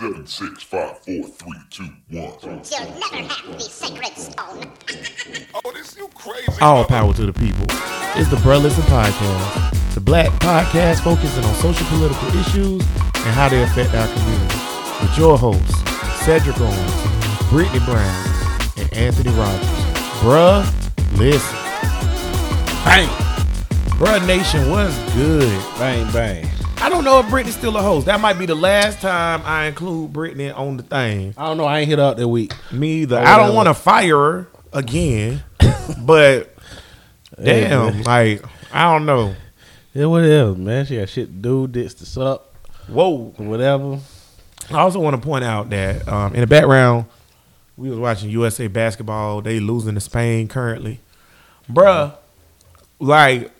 Seven, six, five, four, three, two, one. You'll never have the sacred stone. Oh, this you crazy. All power to the people. It's the Bruh Listen Podcast, the black podcast focusing on social political issues and how they affect our community. With your hosts, Cedric Owens, Brittany Brown, and Anthony Rogers. Bruh, listen. Bang. Bruh Nation, what's good? Bang bang. I don't know if Brittany's still a host. That might be the last time I include Brittany on the thing. I don't know. I ain't hit up that week. Me either. I don't want to fire her again, but damn, like I don't know. Yeah, whatever, man. She got shit to do, this to suck, Whoa. whatever. I also want to point out that um, in the background, we was watching USA basketball. They losing to Spain currently, bruh. Like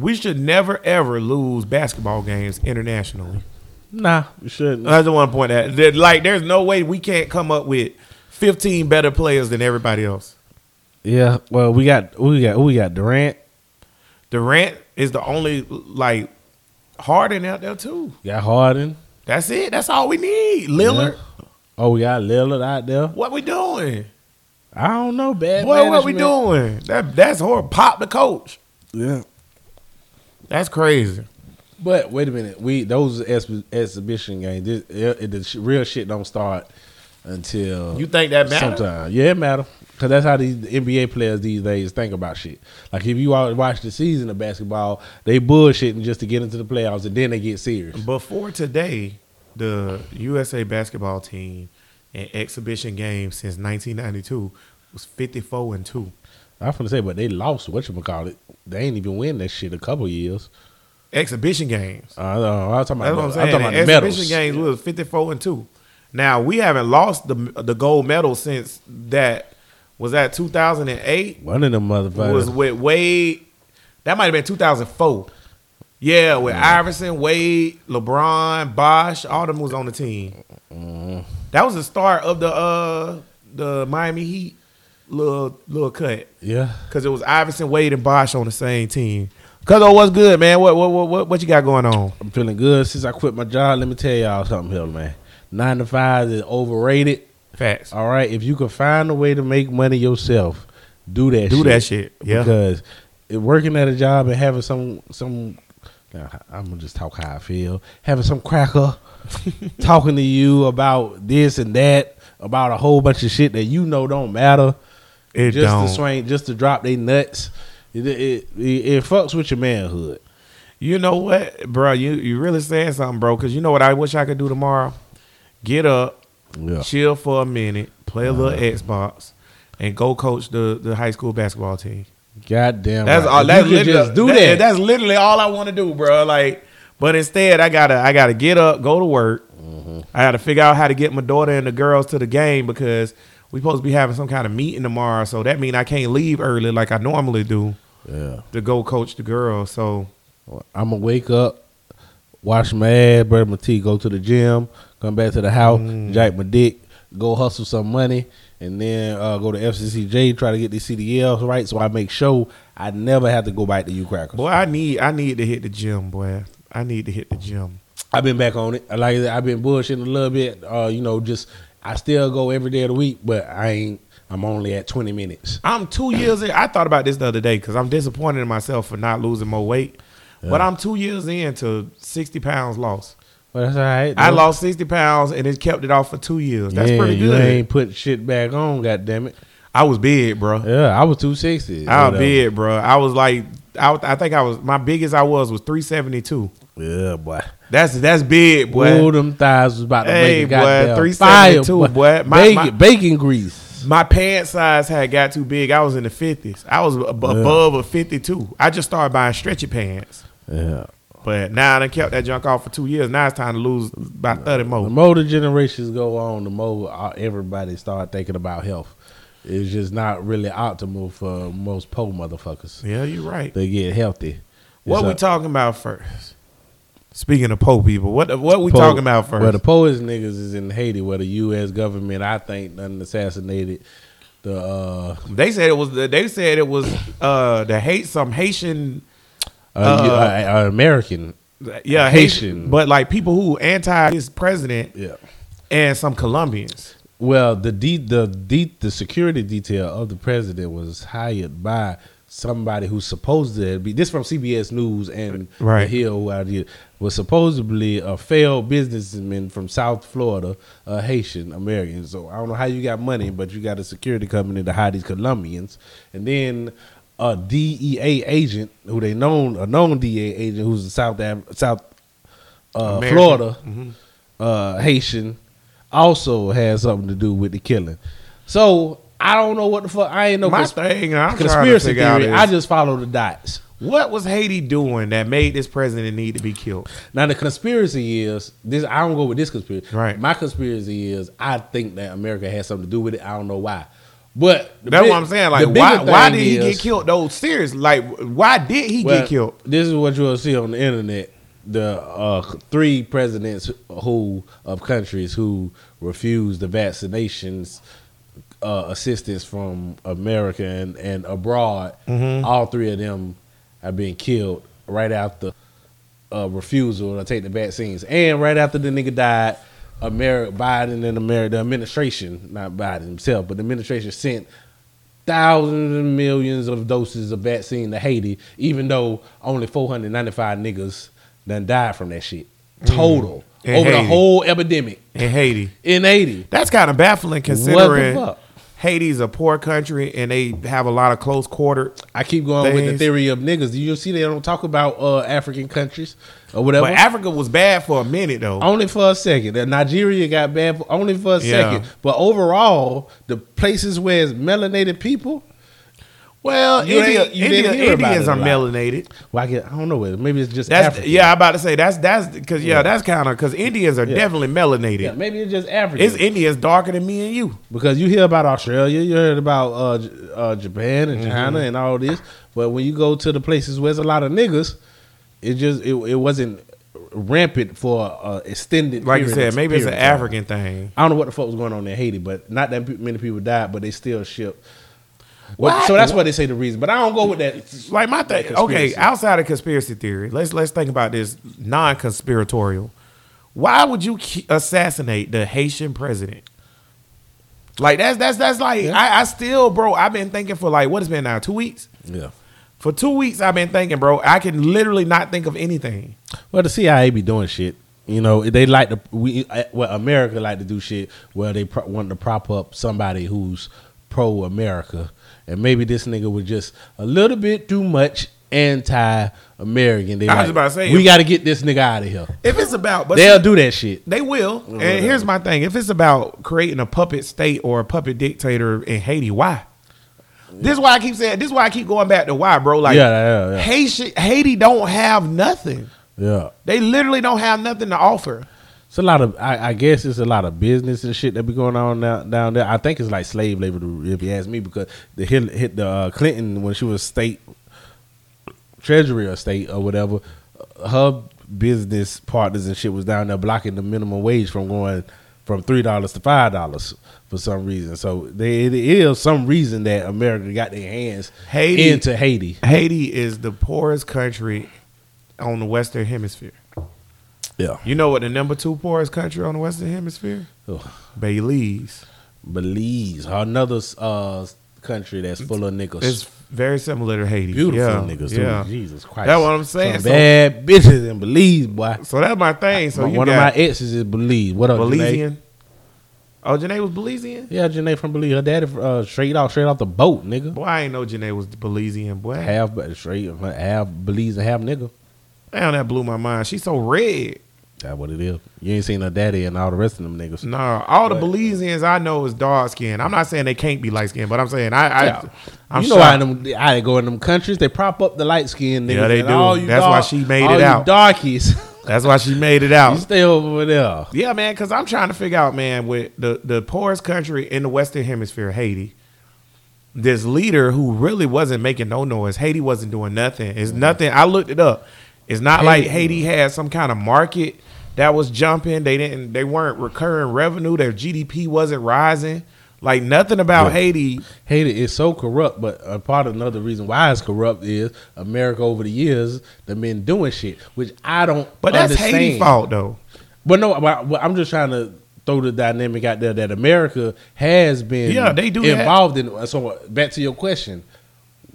we should never ever lose basketball games internationally. Nah, you shouldn't. I just want to point out that like there's no way we can't come up with 15 better players than everybody else. yeah, well, we got we got we got Durant, Durant is the only like Harden out there too. got Harden. That's it. That's all we need. Lillard. Yeah. Oh, we got Lillard out there. What we doing? I don't know, bad. Boy, what we doing? That that's horrible. Pop the coach. Yeah, That's crazy. but wait a minute. We those ex- exhibition games. This, it, the sh- real shit don't start until You think that matter? Sometimes, yeah, it matter. Cause that's how these NBA players these days think about shit. Like if you wa- watch the season of basketball, they bullshitting just to get into the playoffs, and then they get serious. Before today, the USA basketball team in exhibition games since 1992 was 54 and two. I was gonna say, but they lost. What you call it? They ain't even win that shit a couple years. Exhibition games. Uh, I was talking about. That's what I'm saying. talking about the exhibition medals. games we was 54 and two. Now we haven't lost the the gold medal since that was that 2008 One of them motherfuckers. was with Wade. That might have been 2004. Yeah, with Iverson, Wade, LeBron, Bosh, all them was on the team. Mm-hmm. That was the start of the uh the Miami Heat little little cut yeah. because it was Iverson, Wade, and Bosh on the same team. Cause oh, what's good, man? What what what what, what you got going on? I'm feeling good since I quit my job. Let me tell y'all something, here, man. Nine to five is overrated. Facts. All right, if you can find a way to make money yourself, do that. Do shit. that shit. Yeah. Because working at a job and having some some, I'm gonna just talk how I feel. Having some cracker talking to you about this and that, about a whole bunch of shit that you know don't matter, It just don't. to swing, just to drop they nuts. It, it, it, it fucks with your manhood. You know what, bro? You you really saying something, bro? Because you know what I wish I could do tomorrow. Get up, Yeah. chill for a minute, play a little Xbox, and go coach the, the high school basketball team. Goddamn. That's right. all. That's you could literally, just do that. That's literally all I want to do, bro. Like, but instead, I gotta I gotta get up, go to work. Mm-hmm. I gotta figure out how to get my daughter and the girls to the game because we supposed to be having some kind of meeting tomorrow. So that means I can't leave early like I normally do yeah. to go coach the girls. So I'm gonna wake up, wash my ass, brush my teeth, go to the gym, come back to the house, Mm. jack my dick, go hustle some money, and then uh, go to FCCJ try to get these CDLs right, so I make sure I never have to go back to you crackers. boy, I need I need to hit the gym, boy. I need to hit the gym. I've been back on it. I Like I've been bullshitting a little bit. Uh, you know, just I still go every day of the week, but I ain't. I'm only at 20 minutes. I'm two years in. I thought about this the other day because I'm disappointed in myself for not losing more weight. But I'm two years into 60 pounds lost. But that's all right. I lost 60 pounds and it kept it off for two years. That's yeah, pretty You good. ain't put shit back on. God damn it. I was big, bro. Yeah, I was 260. I was big, bro. I was like, I, I think I was my biggest I was was 372. Yeah, boy. That's that's big, boy. Ooh, them thighs was about to Hey, make a boy, goddamn 372, fire, boy. My- bacon, my- bacon grease. My pant size had got too big. I was in the 50s. I was ab- above a 52. I just started buying stretchy pants. Yeah. But now I done kept that junk off for two years. Now it's time to lose about 30 more. The more. more the generations go on, the more uh, everybody start thinking about health. It's just not really optimal for most poor motherfuckers. Yeah, you're right. They get healthy. What It's we a- talking about first? Speaking of poor people, what what we po- talking about first? Well, the poorest niggas is in Haiti, where the U.S. government, I think, done assassinated the. uh they said it was the, they said it was uh the hate some Haitian uh, Uh, American. yeah Haitian. Haitian, but like people who anti his president Yeah. and some Colombians. Well, the de- the de- the security detail of the president was hired by somebody who's supposed to be this from CBS News and Right. the Hill who out here was supposedly a failed businessman from South Florida, a Haitian American. So I don't know how you got money, but you got a security company to hide these Colombians, and then a DEA agent who they known a known DEA agent who's a South South uh. Florida uh, Haitian also has something to do with the killing. So I don't know what the fuck. I ain't no My cons- thing, I'm conspiracy theory. I just follow the dots. What was Haiti doing that made this president need to be killed? Now the conspiracy is this. I don't go with this conspiracy. Right. My conspiracy is I think that America has something to do with it. I don't know why, but That's big- what I'm saying. Like, why? Why did he is- get killed? though? serious. like, why did he Well, get killed? This is what you'll see on the internet. The uh, three presidents who of countries who refused the vaccinations uh, assistance from America and, and abroad. All three of them have been killed right after a refusal to take the vaccines, and right after the nigga died. America, Biden and America, the administration, not Biden himself, but the administration sent thousands and millions of doses of vaccine to Haiti, even though only 495 niggas done died from that shit. Mm. Total. In over the whole epidemic In Haiti, in Haiti. that's kind of baffling considering fuck? Haiti's a poor country and they have a lot of close quarter. I keep going with the theory of niggas. Do you see they don't talk about uh, African countries or whatever? But Africa was bad for a minute though. only for a second. Nigeria got bad for only for a Yeah. second. But overall, the places where it's melanated people, Well, You India, you India, didn't hear about Indians are melanated. well, I, get, I don't know. Maybe it's just That's African. yeah. I'm about to say that's that's because yeah, that's kind of because Indians are Yeah. definitely melanated. Yeah, maybe it's just African. It's Indians darker than me and you. because you hear about Australia, you heard about uh, uh, Japan Mm-hmm. and China and all this, but when you go to the places where there's a lot of niggas, it just it, it wasn't rampant for uh, extended. Like you said, maybe it's an period of time. African thing. I don't know what the fuck was going on in Haiti, but not that many people died, but they still shipped. Well, so that's why they say the reason, but I don't go with that. Like my thing. Okay, outside of conspiracy theory, let's let's think about this non-conspiratorial. Why would you assassinate the Haitian president? Like that's that's that's like Yeah. I, I still, bro. I've been thinking for like what has been now two weeks. Yeah. For two weeks, I've been thinking, bro. I can literally not think of anything. Well, the CIA be doing shit. You know, they like to we uh, well America like to do shit where they pro- want to prop up somebody who's pro America, and maybe this nigga was just a little bit too much anti American. They I was like, about to say, we got to get this nigga out of here. If it's about, but They'll see, do that shit. They will. And here's my thing: if it's about creating a puppet state or a puppet dictator in Haiti, why? This is why I keep saying. This is why I keep going back to why, bro. Like, Yeah, yeah, yeah. Haiti, Haiti don't have nothing. Yeah. They literally don't have nothing to offer. It's a lot of, I, I guess it's a lot of business and shit that be going on down, down there. I think it's like slave labor, if you ask me, because the hit, hit the uh, Clinton when she was state treasury or state or whatever, her business partners and shit was down there blocking the minimum wage from going from three dollars to five dollars for some reason. So there it is some reason that America got their hands Haiti- into Haiti. Haiti is the poorest country on the Western Hemisphere. Yeah, You know what the number two poorest country on the Western Hemisphere? Belize. Belize, another uh, country that's full of niggas. It's very similar to Haiti. Beautiful yeah, niggas, too. Yeah. Jesus Christ. That's what I'm saying. So- bad bitches in Belize, boy. So that's my thing. So One of my exes is Belize. What up, Janae? Belizean. Oh, Janae was Belizean? Yeah, Janae from Belize. Her daddy uh, straight off, straight off the boat, nigga. Boy, I ain't know Janae was Belizean, boy. Half straight, half Belize and half nigga. Damn, that blew my mind. She's so red. That's what it is. You ain't seen her daddy and all the rest of them niggas. Nah, all the But- Belizeans I know is dark skin. I'm not saying they can't be light skin, but I'm saying I, I Yeah. I'm you know how them they go in them countries, they prop up the light skin niggas. Yeah, they do. you That's why she made it you out. Darkies, That's why she made it you out. stay over there. Yeah, man, because I'm trying to figure out, man, with the, the poorest country in the Western Hemisphere, Haiti, this leader who really wasn't making no noise. Haiti wasn't doing nothing. It's mm-hmm. nothing. I looked it up. It's not like Haiti had some kind of market that was jumping. They didn't. They weren't recurring revenue. Their GDP wasn't rising. Like nothing about Yeah. Haiti. Haiti is so corrupt, but a part of another reason why it's corrupt is America over the years they've been doing shit, which I don't. But that's understand. Haiti fault though. But no, but- I'm just trying to throw the dynamic out there that America has been Yeah, they do involved in. So back to your question,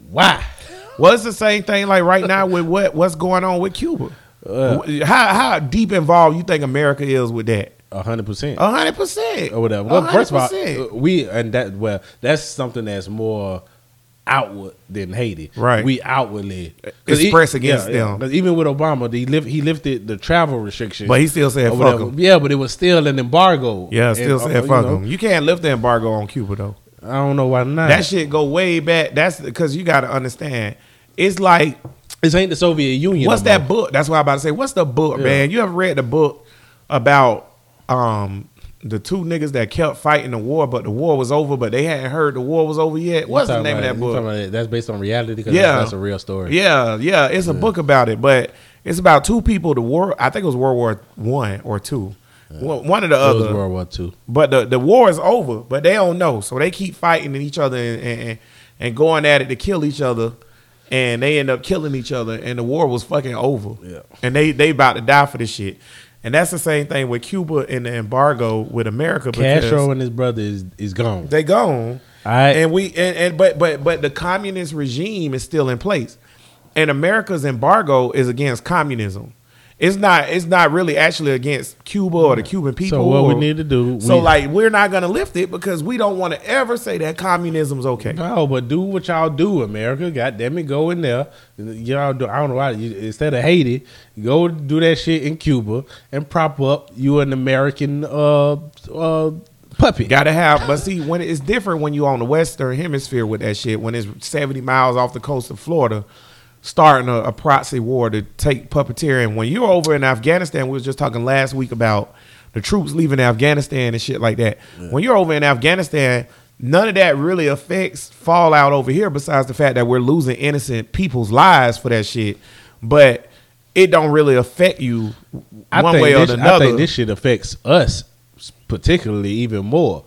why? Well, it's the same thing like right now with what what's going on with Cuba. Uh, how how deep involved you think America is with that? A hundred percent. A hundred percent or whatever. Well, first of all, 100%. uh, we and that well, that's something that's more outward than Haiti. Right. We outwardly Express against them. 'Cause even with Obama, he lift, he lifted the travel restrictions. But he still said, "Fuck them. Yeah, but it was still an embargo. yeah, And, still uh, saying you fuck know, them. You can't lift the embargo on Cuba though. I don't know why not. That shit go way back. That's because you got to understand. It's like this ain't the Soviet Union. what's that book? That's what I'm about to say. What's the book, Yeah. man? You ever read the book about um the two niggas that kept fighting the war, but the war was over, but they hadn't heard the war was over yet? What's the name of that book? That's based on reality. Because Yeah. that's a real story. Yeah, yeah, it's a book about it, but it's about two people. The war, I think it was World War One or two. One of the It was other. World War Two. But the the war is over, but they don't know, so they keep fighting each other and, and and going at it to kill each other, and they end up killing each other, and the war was fucking over. Yeah. and they they about to die for this shit, and that's the same thing with Cuba and the embargo with America. because Castro and his brother is is gone. they gone. All right. And we and, and but but but the communist regime is still in place. And America's embargo is against communism. It's not it's not really actually against Cuba or the Cuban people. So what we need to do? So we- like we're not gonna lift it because we don't want to ever say that communism's okay. No, but do what y'all do, America. God damn it, go in there. Y'all do. I don't know why. You, instead of Haiti, go do that shit in Cuba and prop up you an American uh uh puppet. Gotta have, but see, when it's different when you on the Western Hemisphere with that shit. When it's seventy miles off the coast of Florida, starting a, a proxy war to take puppeteering. When you're over in Afghanistan, we was just talking last week about the troops leaving Afghanistan and shit like that. When you're over in Afghanistan, none of that really affects fallout over here. Besides the fact that we're losing innocent people's lives for that shit, but it don't really affect you I one way or this, another. I think this shit affects us particularly even more.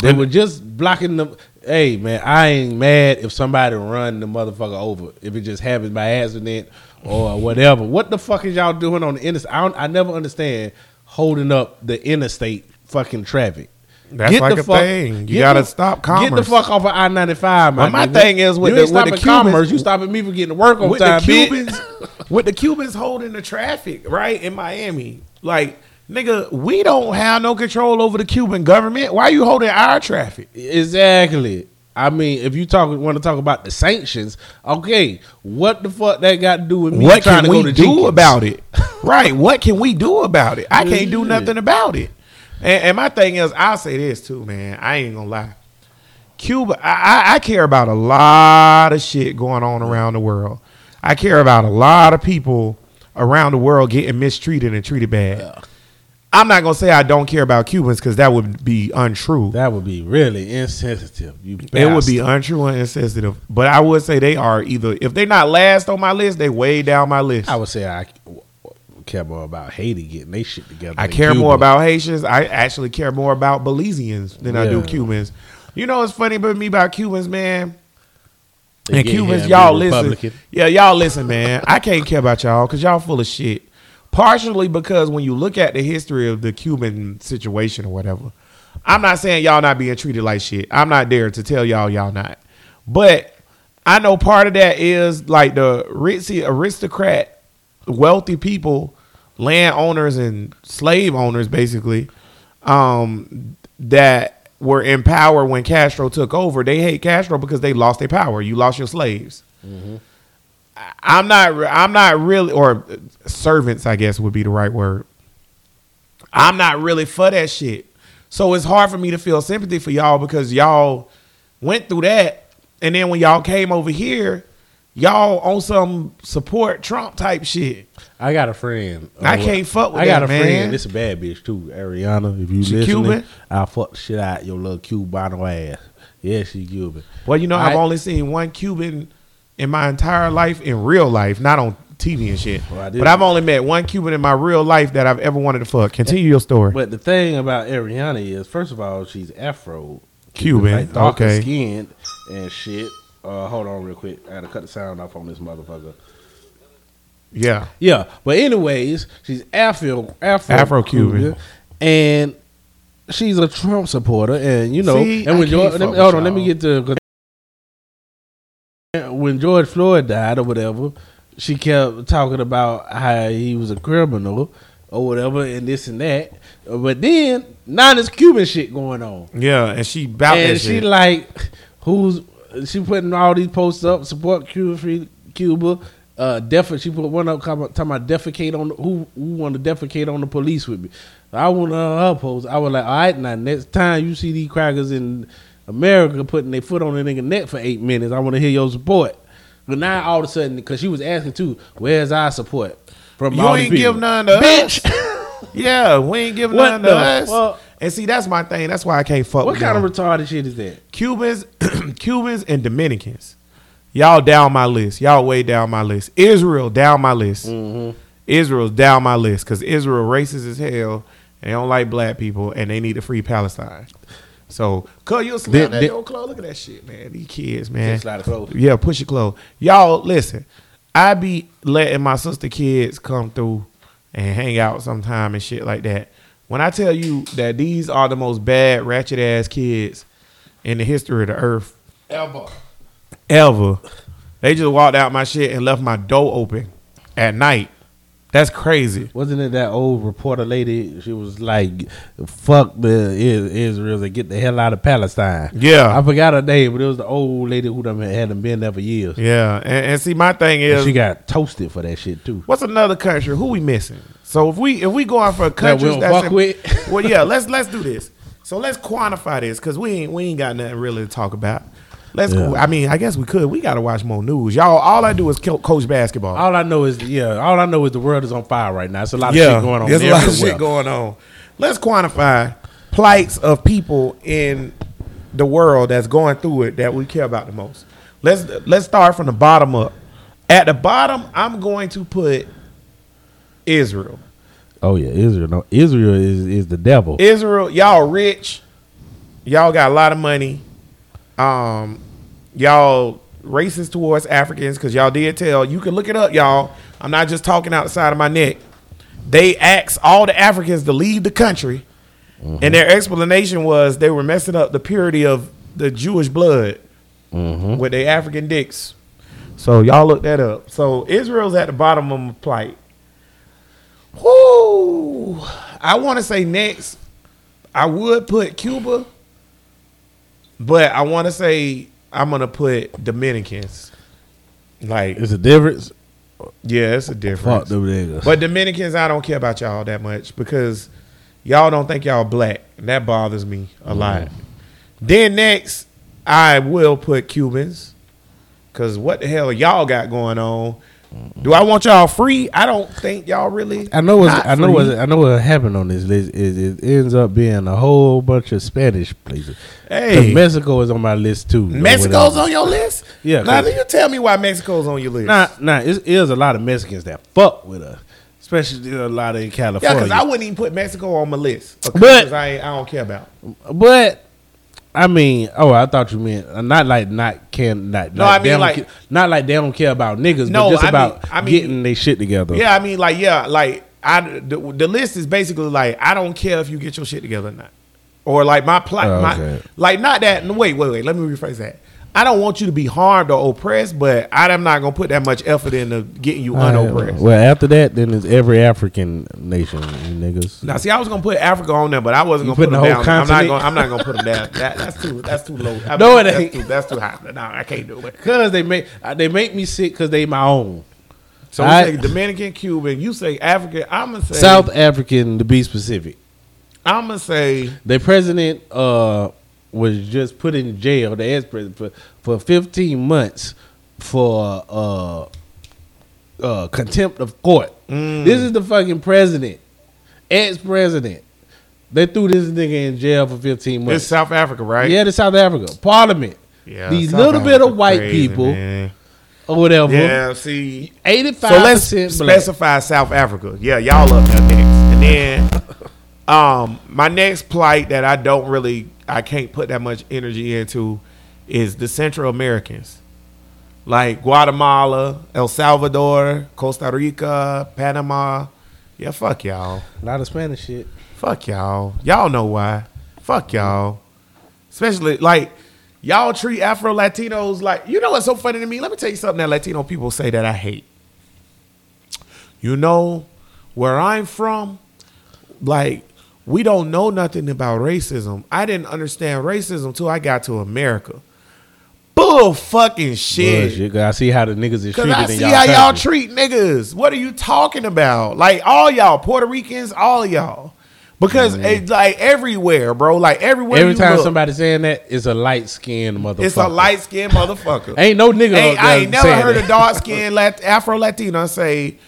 They were just blocking the. Hey man, I ain't mad if somebody run the motherfucker over. If it just happens by accident or whatever. What the fuck is y'all doing on the interstate? I, don't, I never understand holding up the interstate fucking traffic. That's like a thing. You gotta the- stop Get the fuck off of I ninety five, But my thing is with you the- ain't with the Cubans- commerce. You stopping me from getting to work on with time, the. Cubans, with the Cubans holding the traffic right in Miami. Like, nigga, we don't have no control over the Cuban government. Why are you holding our traffic? Exactly. I mean, if you talk want to talk about the sanctions, okay, what the fuck that got to do with me what trying can to we go to do Jenkins? about it? right? What can we do about it? I can't do nothing about it. And, and my thing is, I'll say this too, man. I ain't gonna lie. Cuba, I, I, I care about a lot of shit going on around the world. I care about a lot of people around the world getting mistreated and treated bad. I'm not gonna say I don't care about Cubans because that would be untrue. That would be really insensitive. You It would be untrue and insensitive. But I would say they are either if they're not last on my list, they way down my list. I would say I care more about Haiti getting they shit together. I care Cuba. more about Haitians. I actually care more about Belizeans than I do Cubans. You know what's funny about me about Cubans, man? They and Cubans, y'all listen. Yeah, y'all listen, man. I can't care about y'all because y'all full of shit. Partially because when you look at the history of the Cuban situation or whatever, I'm not saying y'all not being treated like shit. I'm not there to tell y'all y'all not. But I know part of that is like the ritzy aristocrat, wealthy people, landowners and slave owners, basically, um, that were in power when Castro took over. They hate Castro because they lost their power. You lost your slaves. I- I'm not. I'm not really, or servants, I guess would be the right word. I'm not really for that shit. So it's hard for me to feel sympathy for y'all because y'all went through that, and then when y'all came over here, y'all on some support Trump type shit. I got a friend. I Uh, can't fuck with I got that, a man. friend. This a bad bitch too, Ariana. If you She listening, Cuban? I'll fuck the shit out your little Cubano ass. Yeah, she Cuban. Well, you know, I've only seen one Cuban in my entire life in real life, not on TV and shit. Well, but I've only met one Cuban in my real life that I've ever wanted to fuck. Continue your story. But the thing about Ariana is, first of all, she's Afro Cuban, like darker okay. skinned and shit. Uh, hold on, real quick. I gotta cut the sound off on this motherfucker. yeah. Yeah, but anyways, she's Afro Afro Afro-Cuban. and she's a Trump supporter, and you know, See, and when George, can't let me, hold on, let me get to when George Floyd died or whatever, she kept talking about how he was a criminal or whatever, and this and that. But then now this Cuban shit going on, Yeah, and she bout and she shit. like, who's she putting all these posts up, support Cuba, free Cuba. Uh, def- she put one up talking about, defecate on the, who who want to defecate on the police with me. I want her post. I was like, all right, now next time you see these crackers in America putting their foot on a nigga neck for eight minutes, I want to hear your support. But now all of a sudden, because she was asking too, where's our support from you all ain't give none to Bitch. us. yeah, we ain't give What none to us. fuck? And see, that's my thing. That's why I can't fuck What with kind y'all. of retarded shit is that? Cubans, Cubans and Dominicans. Y'all down my list. Y'all way down my list. Israel down my list. Mm-hmm. Israel's down my list because Israel racist as hell. And they don't like black people and they need to free Palestine. So, cuz you'll slap Did- that did- old clothes. Look at that shit, man. These kids, man. Slide it close. Yeah, push your clothes. Y'all, listen. I be letting my sister kids come through and hang out sometime and shit like that. When I tell you that these are the most bad, ratchet ass kids in the history of the earth Ever. ever, they just walked out my shit and left my door open at night. That's crazy. Wasn't it that old reporter lady? She was like, "Fuck the Is- Israel and get the hell out of Palestine." Yeah. I forgot her name, but it was the old lady who done hadn't been there for years. Yeah, and, and see, my thing And is, she got toasted for that shit too. what's another country? Who we missing? So if we if we go out for a That country don't that's fuck in- with? well, yeah, let's let's do this. So let's quantify this because we ain't we ain't got nothing really to talk about. Let's. Yeah. I mean, I guess we could. We got to watch more news, y'all. All I do is coach basketball. All I know is, yeah, all I know is the world is on fire right now. It's a lot of yeah, shit going on. There's a lot of shit going on. Let's quantify plights of people in the world that's going through it that we care about the most. Let's let's start from the bottom up. At the bottom, I'm going to put Israel. Oh yeah, Israel. No, Israel is is the devil. Israel, y'all rich. Y'all got a lot of money. Um, y'all racist towards Africans because y'all did tell. You can look it up, y'all. I'm not just talking out the side of my neck. They asked all the Africans to leave the country, and their explanation was they were messing up the purity of the Jewish blood with their African dicks. So y'all look that up. So Israel's at the bottom of my plight. Whoo! I want to say next, I would put Cuba, but I want to say I'm gonna put Dominicans. Like, It's a difference. yeah, it's a Fuck difference. them niggas. But Dominicans, I don't care about y'all that much because y'all don't think y'all black. And that bothers me a lot. Then next, I will put Cubans. Cause what the hell y'all got going on? Do I want y'all free? I don't think y'all really. I know what's, I know what I know what happened on this list is it ends up being a whole bunch of Spanish places. Hey. Mexico is on my list too. Mexico's on your list? Yeah, Now, you tell me why Mexico's on your list. Nah, nah, it's, it's a lot of Mexicans that fuck with us, especially a lot in California. yeah, because I wouldn't even put Mexico on my list. But- I, I don't care about. But I mean, oh, I thought you meant uh, not like not can not. No, like I mean, like- not like they don't care about niggas, No, but just I about mean- I mean- getting their shit together. Yeah, I mean, like, yeah, like, I the, the list is basically like, I don't care if you get your shit together or not, or like my plot, Oh, my like not that. No, wait, wait, wait. Let me rephrase that. I don't want you to be harmed or oppressed, but I'm not gonna put that much effort into getting you right, unoppressed. well, after that, then it's every African nation, you niggas. Now, see, I was gonna put Africa on there, but I wasn't You gonna put them the whole down. I'm not continent? gonna. I'm not gonna put them down. That, that's too. That's too low. I No, it that's ain't. Too, that's too high. No, I can't do it. Cause they make uh, they make me sick because they my own. So I- say Dominican, Cuban. You say African. I'm gonna say South African to be specific. I'm gonna say The president uh, was just put in jail, the ex president, for, for 15 months for uh, uh, contempt of court. Mm. This is the fucking president, ex president. They threw this nigga in jail for 15 months. it's. South Africa, right? Yeah, to South Africa. Parliament. Yeah, These South little bit of white crazy, people man. or whatever. Yeah, see. 85% So let's specify South Africa. Yeah, y'all up there next, and then um, my next plight that I don't really, I can't put that much energy into, is the Central Americans, like Guatemala, El Salvador, Costa Rica, Panama. Yeah, fuck y'all. A lot of Spanish shit. Fuck y'all. Y'all know why. Fuck y'all. Especially like y'all treat Afro Latinos like you know what's so funny to me? Let me tell you something that Latino people say that I hate. You know, where I'm from, like we don't know nothing about racism. I didn't understand racism till I got to America. Bull fucking shit. Bullshit, I see how the niggas is treated I in see y'all how y'all treat niggas. What are you talking about? Like all y'all Puerto Ricans, all y'all. Because mm-hmm. it's like everywhere, bro. Like everywhere. Every time look, somebody saying that, it's a light skinned motherfucker. it's a light skinned motherfucker. Ain't no nigga. Ain't- I ain't never heard that. a dark skinned Afro Latina say,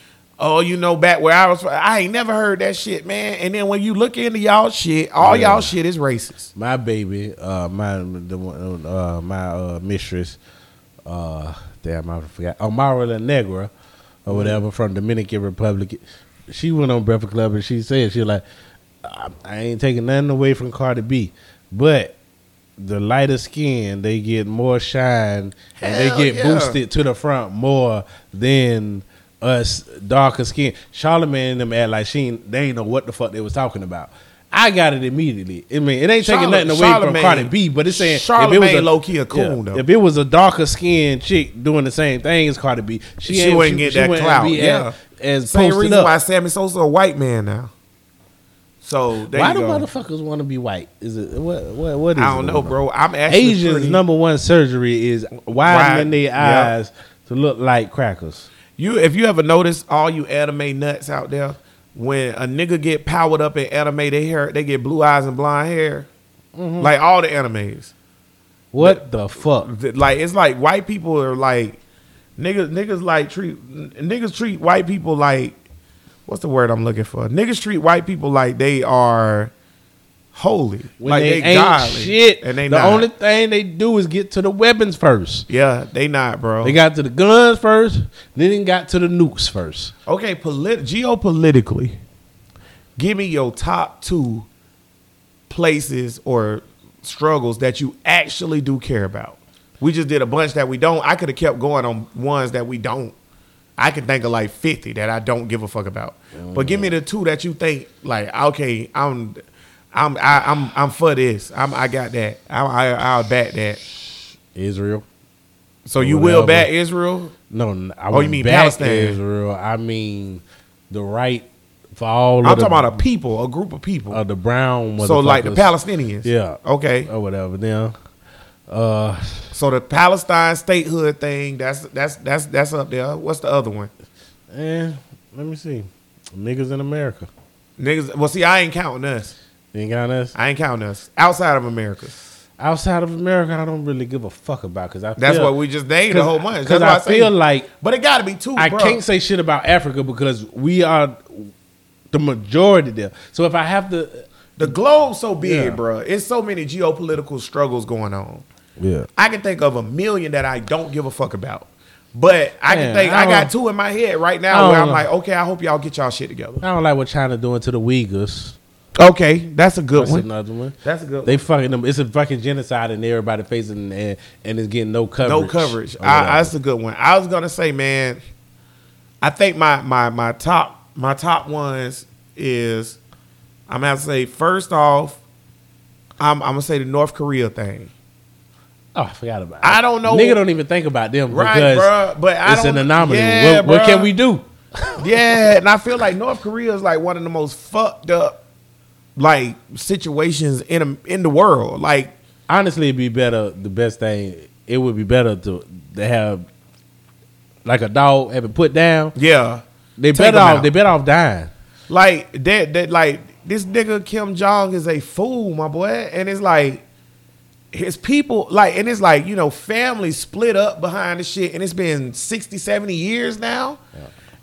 "Oh, you know, back where I was." from." I ain't never heard that shit, man. And then when you look into y'all shit, all Yeah. y'all shit is racist. my baby, uh, my the one, uh, my uh, mistress, uh, damn, I forgot, Amara La Negra, or whatever from Dominican Republic. She went on Breakfast Club and she said she was like, I, I ain't taking nothing away from Cardi B, but the lighter skin they get more shine and they get yeah. boosted to the front more than us darker skin. Charlamagne and them act like she ain't, they ain't know what the fuck they was talking about. I got it immediately. I mean, it ain't taking Charla- nothing away from Cardi B, but it's saying if it was a low-key a coon, though. If it was a darker skinned chick doing the same thing as Cardi B, she, She ain't, wouldn't get that wouldn't clout, Be yeah. as, as Same reason up. why Sammy Sosa a white man now. So why do go. motherfuckers want to be white? Is it what? What? What is I don't it know, bro. I'm actually Asians' pretty- number one surgery is widening Wide- their yep. eyes to look like crackers. You if you ever notice all you anime nuts out there, when a nigga get powered up in anime, they hair they get blue eyes and blonde hair. Mm-hmm. Like all the animes. What the fuck? Th- Like it's like white people are like niggas niggas like treat niggas treat white people like what's the word I'm looking for? Niggas treat white people like they are holy. When like they, they, ain't godly. shit, And they the not. only thing they do is get to the weapons first. Yeah, they not, bro. They got to the guns first, then they got to the nukes first. Okay, polit- geopolitically, give me your top two places or struggles that you actually do care about. We just did a bunch that we don't. I could have kept going on ones that we don't. I can think of like fifty that I don't give a fuck about. But give me mm. the two that you think like okay, I'm, I'm, I, I'm, I'm for this. I'm, I got that. I, I, I'll back that. Israel. So you will back Israel? No, I Oh, you mean back Palestine. Israel. I mean the right for all. I'm of the, talking about a people, a group of people. the brown. Ones. So like the. Palestinians. Yeah. Okay. or whatever. Then, uh, So the Palestine statehood thing, that's that's that's that's up there. What's the other one? eh, let me see. Niggas in America. Niggas. Well, see, I ain't counting us. You ain't got us. I ain't counting us outside of America. Outside of America, I don't really give a fuck about because I. That's feel, what we just named the whole bunch. Because I I, feel like But it got to be two. I bro. can't say shit about Africa because we are the majority there. So if I have to, the globe's so big, Yeah. bro. It's so many geopolitical struggles going on. yeah, I can think of a million that I don't give a fuck about. But I can think I I, got two in my head right now where I'm know. like, okay, I hope y'all get y'all shit together. I don't like what China doing to the Uyghurs. Okay, that's a good That's one. another one. That's a good They fucking them. It's a fucking genocide, and everybody facing and and it's getting no coverage. No coverage. or I, that's a good one. I was gonna say, man. I think my my my top my top ones is I'm gonna say first off, I'm, I'm gonna say the North Korea thing. oh, I forgot about. It. I don't know- Nigga don't even think about them Right, because bruh, but I it's an don't- anomaly. Yeah, what, what can we do? Yeah, and I feel like North Korea is like one of the most fucked up like situations in a, in the world. Like Honestly, it'd be better. The best thing it would be better to to have like a dog have it put down. yeah, They better off. out. They better off dying. like that that like this nigga Kim Jong is a fool, my boy, and it's like his people like and it's like you know family split up behind the shit and it's been 60 70 years now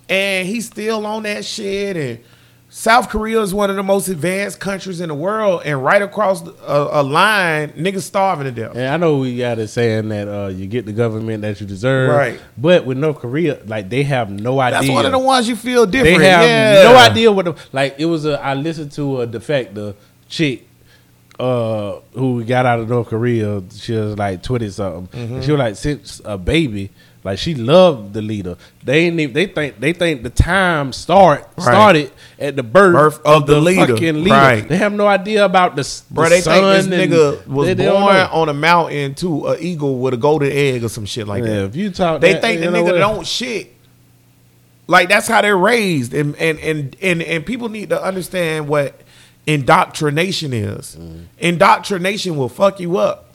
and he's still on that shit and south korea is one of the most advanced countries in the world and right across a, a line niggas starving to death And I know we got it saying that uh, you get the government that you deserve, Right. But with North Korea, like they have no idea. that's one of the ones you feel different. They have yeah. no idea what the like. It was a. I listened to a defector chick uh, who got out of North Korea, she was like twenty something. Mm-hmm. And She was like since a baby, like she loved the leader. They ain't even, they think they think the time start Right. started at the birth, Birth of the leader. fucking leader. Right. They have no idea about the, s- Bro, the they think this and- nigga was they- they born on a mountain to an eagle with a golden egg or some shit like Yeah, that. if you talk, They that, think the nigga don't shit. Like that's how they're raised, and and and and, and people need to understand what indoctrination is. Mm. Indoctrination will fuck you up.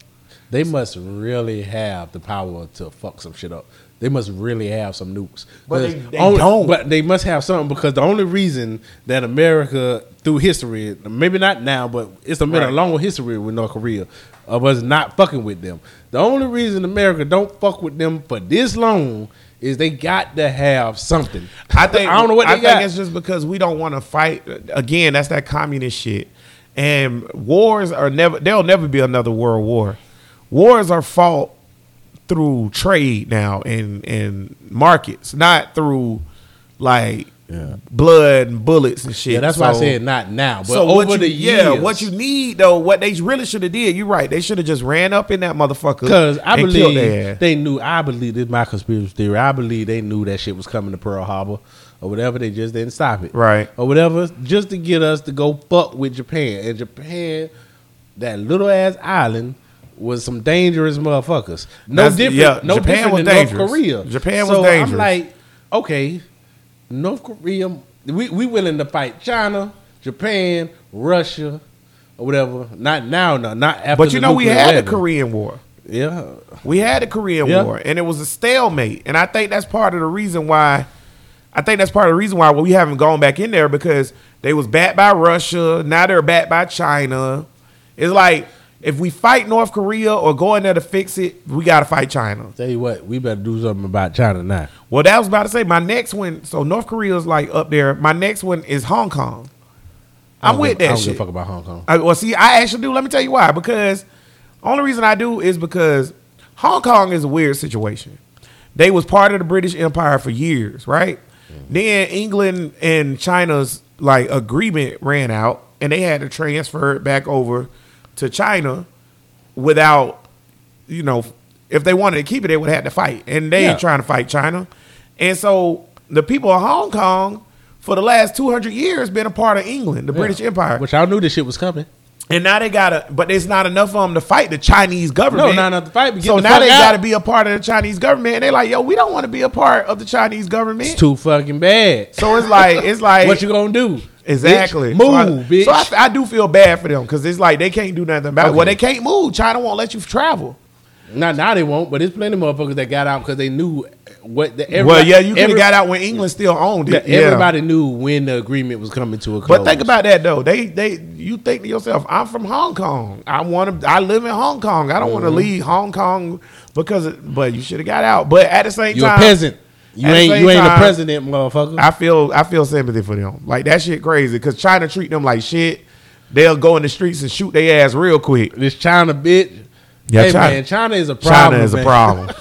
They must really have the power to fuck some shit up. They must really have some nukes. But they- they only- don't. But they must have something because the only reason that America, through history, maybe not now, but it's been a Right. long history with North Korea of us not fucking with them. The only reason America don't fuck with them for this long is they got to have something. I think I don't know what they I got. think it's just because we don't want to fight. Again, that's that communist shit. And wars are never. There'll never be another world war. Wars are fought through trade now and and markets, not through like blood and bullets and shit. yeah, that's why I So- said not now, but so over what you, the yeah, years. what you need though, what they really should have did. You're right. They should have just ran up in that motherfucker. Because I and killed their believe they knew. I believe this is my conspiracy theory. I believe they knew that shit was coming to Pearl Harbor or whatever. They just didn't stop it, Right. Or whatever, just to get us to go fuck with Japan. And Japan, that little ass island, was some dangerous motherfuckers. No That's- different. yeah, no Japan different was than dangerous. North Korea. Japan so was dangerous. I'm like, okay, North Korea. We we willing to fight China, Japan, Russia. Or whatever. Not now, no. Not after. But you know we had the weapon. Korean War. Yeah, We had the Korean Yeah. War, and it was a stalemate. And I think that's part of the reason why. I think that's part of the reason why we haven't gone back in there because they was backed by Russia. Now they're backed by China. It's like if we fight North Korea or go in there to fix it, we got to fight China. Tell you what, we better do something about China now. Well, that was about to say my next one. So North Korea is like up there. My next one is Hong Kong. I I'm with give- I that don't give a fuck about Hong Kong. I, well, see, I actually do. Let me tell you why. Because only reason I do is because Hong Kong is a weird situation. They was part of the British Empire for years, right? Mm-hmm. Then England and China's like agreement ran out, and they had to transfer it back over to China without, you know, if they wanted to keep it, they would have to fight, and they Yeah. ain't trying to fight China. And so the people of Hong Kong, for the last two hundred years, been a part of England, the British Empire. Which I knew this shit was coming. And now they gotta, but there's not enough of them to fight the Chinese government. No, not enough to fight, So the now they out. gotta be a part of the Chinese government, and they're like, yo, we don't want to be a part of the Chinese government. It's too fucking bad. so it's like, it's like, what you gonna do? Exactly Bitch, So I- move, bitch. So I, I do feel bad for them because it's like they can't do nothing about it. Well, they can't move. China won't let you travel. Not now they won't, but there's plenty of motherfuckers that got out because they knew what. The, well, yeah, you could have got out when England still owned it. Yeah. Everybody knew when the agreement was coming to a close. But think about that though. They they you think to yourself, I'm from Hong Kong. I want to. I live in Hong Kong. I don't want to Mm-hmm. leave Hong Kong because. It, but you should have got out. But at the same you're a time, peasant. You at the ain't you ain't a time, president, motherfucker. I feel I feel sympathy for them. Like that shit crazy because China treat them like shit. They'll go in the streets and shoot their ass real quick. this China bitch. Yeah, hey China- man, China is a problem. China is a problem.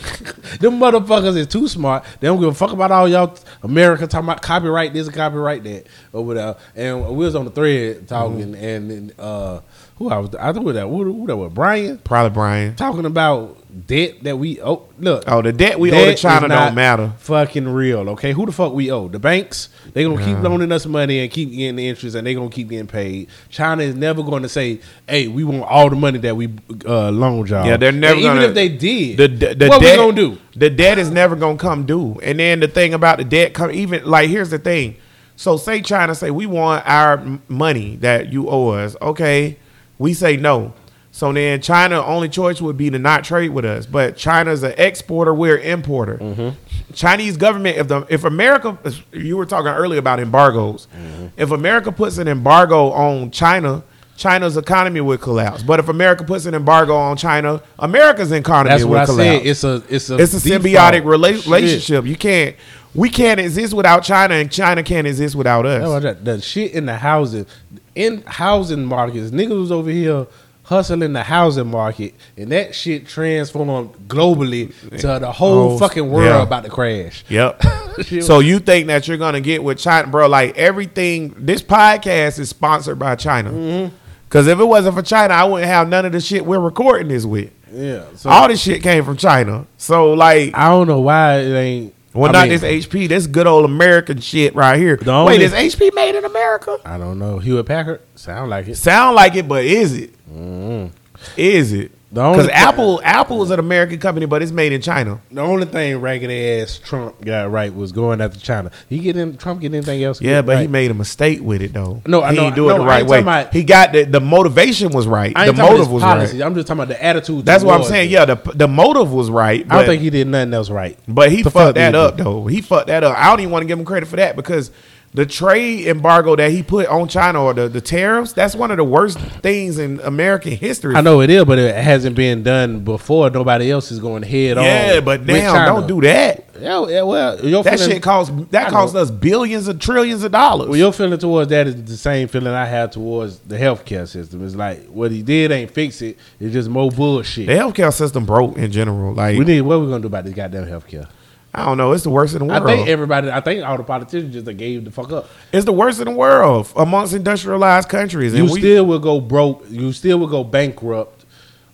Them motherfuckers is too smart. They don't give a fuck about all y'all America talking about copyright this and copyright that or whatever. And we was on the thread talking, Mm-hmm. and then uh, who I was, I think that who, who that was Brian Probably Brian. talking about debt that we owe. Look, Oh, the debt we owe to China don't matter. Fucking real, okay? Who the fuck we owe? The banks. They gonna keep loaning us money and keep getting the interest, and they gonna keep getting paid. China is never going to say, "Hey, we want all the money that we uh, loaned y'all." Yeah, they're never And even gonna- if they did, The, the, the what debt, we gonna do? The debt is never gonna come due. And then the thing about the debt, come even like here's the thing. So say China say we want our money that you owe us. Okay, we say no. So then China only choice would be to not trade with us. But China's an exporter, we're an importer. Mm-hmm. Chinese government, if the if America, you were talking earlier about embargoes. Mm-hmm. If America puts an embargo on China. China's economy would collapse, but if America puts an embargo on China, America's economy That's would what I collapse said. It's a it's a it's a symbiotic rela- relationship. You can't, we can't exist without China, and China can't exist without us. No, the shit in the housing, in housing markets, niggas was over here hustling the housing market, and that shit transformed globally to the whole Oh, fucking world yeah. about to crash. Yep. So you think that you're gonna get with China, bro? Like everything, this podcast is sponsored by China. Mm-hmm. Because if it wasn't for China, I wouldn't have none of the shit we're recording this with. Yeah. So All this shit came from China. So like, I don't know why it ain't. well, I not mean, this HP. This good old American shit right here. Wait, is HP made in America? I don't know. Hewlett Packard sound like it. Sound like it, but is it? Mm. Is it? The only Because Apple, Apple is an American company, but it's made in China. The only thing raggedy ass Trump got right was going after China. He get in Trump get anything else? Yeah, get but he made a mistake with it though. No, I he know- didn't do it no, the I right ain't way. talking about- he got the the motivation was right. The motive was his policy. right. I'm just talking about the attitude. That's what I'm saying. it. Yeah, the the motive was right. But, I don't think he did nothing else right. but he fucked fuck that did up though. He fucked that up. I don't even want to give him credit for that because the trade embargo that he put on China or the, the tariffs, that's one of the worst things in American history. I know it is, but it hasn't been done before. Nobody else is going head on. Yeah, but now don't do that. Yeah, yeah, well, your That feeling, shit costs that I know. cost us billions and trillions of dollars. Well, your feeling towards that is the same feeling I have towards the healthcare system. It's like what he did ain't fix it. It's just more bullshit. the healthcare system broke in general. Like We need what we gonna do about this goddamn healthcare. I don't know, it's the worst in the world. I think everybody, I think all the politicians just gave the fuck up. it's the worst in the world amongst industrialized countries. You And we, still will go broke. You still will go bankrupt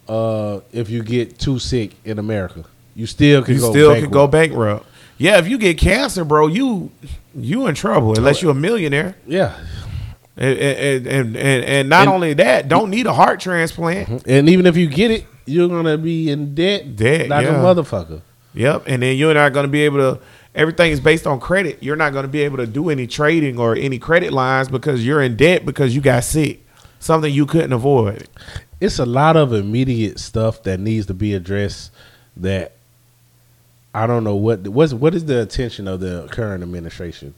uh, if you get too sick in America. You still can you go still bankrupt. could go bankrupt. Yeah, if you get cancer, bro, you you in trouble unless you're a millionaire. Yeah, And and and, and, and not And- only that, don't need a heart transplant. and even if you get it, you're gonna be in debt, Debt, like yeah. a motherfucker. Yep, and then you're not going to be able to. Everything is based on credit. You're not going to be able to do any trading or any credit lines because you're in debt because you got sick. Something you couldn't avoid. It's a lot of immediate stuff that needs to be addressed. That I don't know what what's what is the attention of the current administration.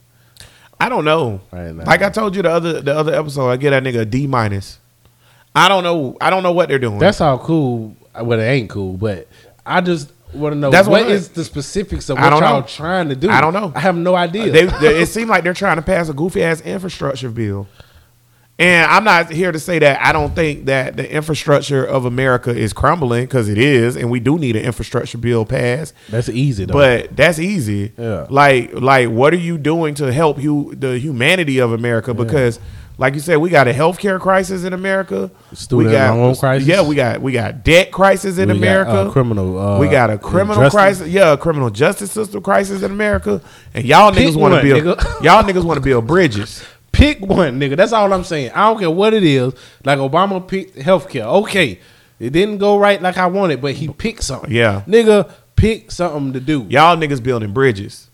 I don't know. Right. Like I told you the other the other episode, I get that nigga a D minus. I don't know. I don't know what they're doing. That's all cool. Well, it ain't cool, but I just want to know That's what what- is the specifics of I what don't y'all know. trying to do. I don't know. I have no idea. they, they- it seemed like they're trying to pass a goofy ass infrastructure bill. And I'm not here to say that I don't think that the infrastructure of America is crumbling because it is, and we do need an infrastructure bill passed. That's easy though. But that's easy. Yeah. Like, like, what are you doing to help you the humanity of America? Because, like you said, we got a healthcare crisis in America. Student we got, loan crisis. Yeah, we got we got debt crisis in We got, America. uh, criminal, uh, we got a criminal justice. crisis. Yeah, a criminal justice system crisis in America. And y'all Pick niggas want to build. nigga. y'all niggas want to build bridges. pick one, nigga. That's all I'm saying. I don't care what it is. Like Obama picked healthcare. Okay, it didn't go right like I wanted, but he picked something. Yeah. nigga, pick something to do. Y'all niggas building bridges.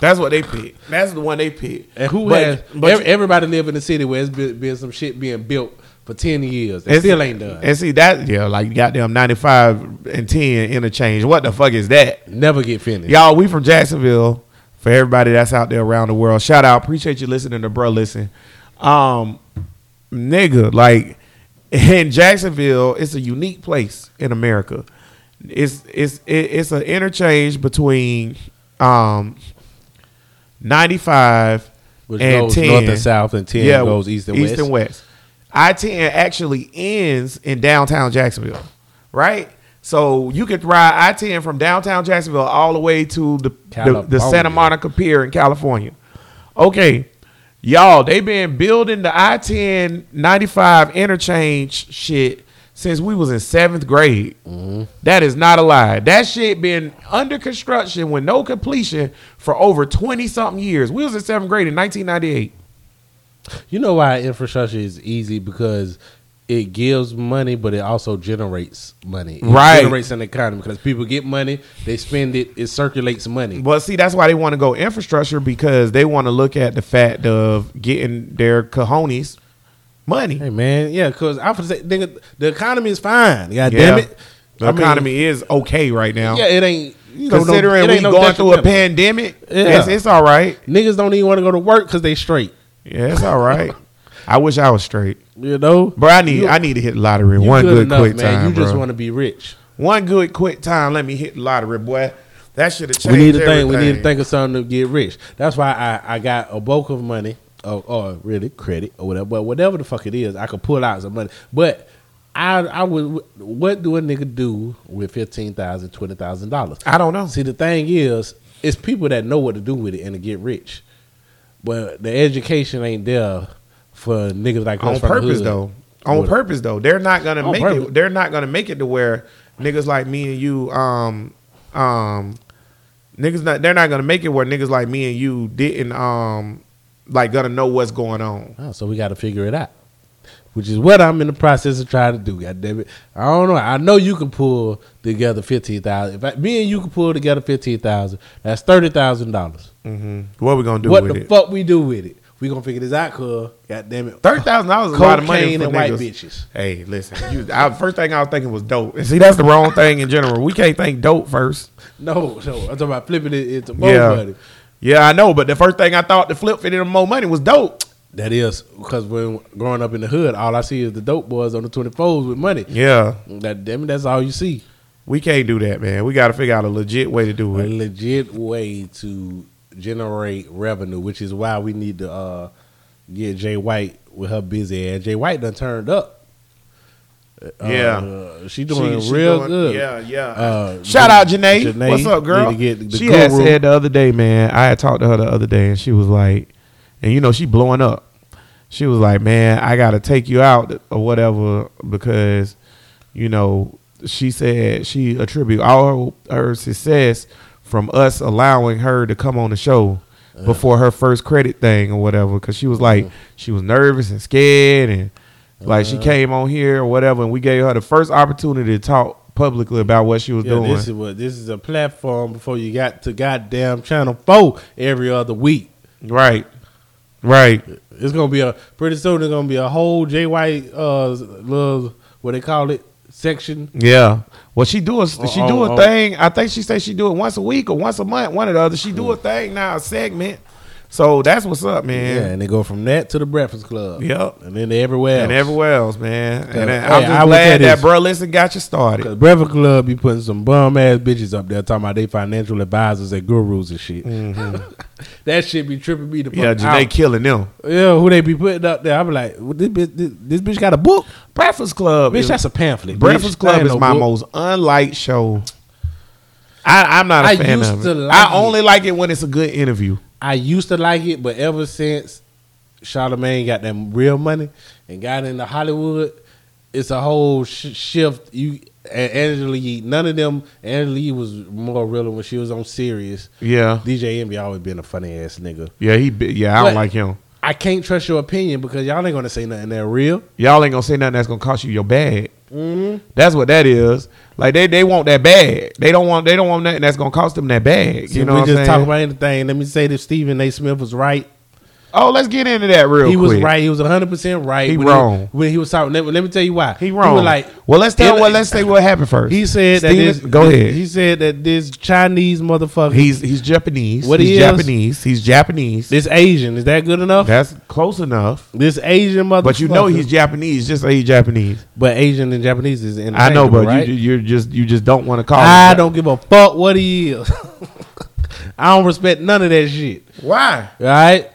That's what they pick. That's the one they pick. And who But- has? but ev- you- everybody live in the city where it's been, been some shit being built for ten years. It And still ain't done. And see that, yeah, like goddamn ninety five and ten interchange. What the fuck is that? Never get finished. Y'all, we from Jacksonville. For everybody that's out there around the world, shout out. Appreciate you listening to bro. Listen, um, nigga, like in Jacksonville, it's a unique place in America. It's it's it's an interchange between um ninety five Which and goes ten north and south, and ten yeah, goes east and west. East and west. I ten actually ends in downtown Jacksonville, right? So you could ride I ten from downtown Jacksonville all the way to the the, the Santa Monica Pier in California. Okay, y'all, they been building the I 10 95 interchange shit since we was in seventh grade. Mm-hmm. That is not a lie. That shit been under construction with no completion for over twenty something years. We was in seventh grade in nineteen ninety eight. You know why infrastructure is easy because it gives money, but it also generates money. It Right. generates an economy because people get money, they spend it, it circulates money. Well, see, that's why they want to go infrastructure because they want to look at the fact of getting their cojones money. Hey man, yeah, because I would say, nigga, the economy is fine. God Yeah. damn it, The I mean, economy is okay right now. yeah, it ain't. You know, no- Considering it we ain't no going through a detrimental. pandemic, it's, it's all right. Niggas don't even want to go to work because they straight. Yeah, it's all right. I wish I was straight, You know, bro. I need You- I need to hit the lottery you one good, quick man. time, You just bro. want to be rich. One good quick time. Let me hit the lottery, boy. That should have changed. We need to think. We need everything. to think of something to get rich. That's why I, I got a bulk of money, or, or really credit or whatever. But whatever the fuck it is, I could pull out some money. But I I would. What do a nigga do with fifteen thousand, twenty thousand dollars? I don't know. See, the thing is, it's people that know what to do with it and to get rich. But the education ain't there for niggas like on purpose though. on What? purpose though. They're not gonna On make purpose. it. They're not gonna make it to where niggas like me and you, um, um, niggas not. They're not gonna make it where niggas like me and you didn't, um, like gonna know what's going on. Oh, so we got to figure it out, which is what I'm in the process of trying to do. God damn it! I don't know. I know you can pull together fifteen thousand. If I, me and you can pull together fifteen thousand, that's thirty thousand dollars. Mm-hmm. What we gonna do What the it? fuck we do with it? We gonna figure this out, cuz. God damn it! Thirty thousand dollars is a lot of money for and white niggas. bitches. Hey, listen. You, I, first thing I was thinking was dope. And see, that's the wrong thing in general. We can't think dope first. No, no. I'm talking about flipping it into more Yeah. money. Yeah, I know. But the first thing I thought to flip it into more money was dope. That is because when growing up in the hood, all I see is the dope boys on the 24s with money. Yeah, That damn that's all you see. we can't do that, man. We got to figure out a legit way to do it. A legit way to generate revenue, which is why we need to uh, get Jay White with her busy ass. Jay White done turned up. Uh, Yeah. she doing She- she real doing- good. Yeah, yeah. Uh, Shout out Janae. Janae What's up, girl? need to get the she had said the other day, man. I had talked to her the other day, and she was like, and you know, she blowing up. She was like, man, I got to take you out or whatever because, you know, she said she attribute all her, her success from us allowing her to come on the show before her first credit thing or whatever. Because she was like, she was nervous and scared and like she came on here or whatever, and we gave her the first opportunity to talk publicly about what she was Yeah, doing. this is what this is a platform before you got to goddamn channel four every other week. Right. Right. It's gonna be a pretty soon. It's gonna be a whole Jay White uh little what they call it section. Yeah. Well, she do a she Oh, do oh, a oh. thing. I think she said she do it once a week or once a month, one or the other. She do a thing now, a segment. So that's what's up, man. Yeah, and they go from that to the Breakfast Club. Yep. and then to everywhere else. And everywhere else, man. And Hey, I'm just I glad that bro listen got you started. Breakfast Club be putting some bum ass bitches up there talking about they financial advisors and gurus and shit. that shit be tripping me the fuck Mm-hmm. Yeah, Janae out. killing them. Yeah, who they be putting up there? I'm like, well, this, bitch, this, this bitch got a book. Breakfast Club. Bitch, is, that's a pamphlet. Breakfast bitch. Club is no my book. most unliked show. I, I'm not a I fan used of to it. like I it. only like it when it's a good interview. I used to like it, but ever since Charlemagne got that real money and got into Hollywood, it's a whole sh- shift. You and Angela Yee, none of them. Angela Yee was more real when she was on Sirius. Yeah. DJ Envy always been a funny ass nigga. Yeah, he. be- Yeah, I don't like him. I can't trust your opinion because y'all ain't gonna say nothing that real. Y'all ain't gonna say nothing that's gonna cost you your bag. Mm-hmm. That's what that is. Like they, they want that bag. They don't want they don't want nothing that's gonna cost them that bag. See, You know we just I'm talk about anything. Let me say that Stephen A. Smith was right. Oh, let's get into that real quick. he quick. was right. He was 100 percent right. He when wrong. when he was talking. Let, let me tell you why. He wrong. was like, well, let's tell. Well, let's say what happened first. He said that this. Go ahead. He said that this Chinese motherfucker. he's he's Japanese. What he's he is? Japanese. He's Japanese. this Asian. Is that good enough? That's close enough. this Asian motherfucker. But you know he's Japanese. Just say he's Japanese. But Asian and Japanese is in. I know, but right? you you're just you just don't want to call. I don't give a fuck what he is. I don't respect none of that shit. Why? All right?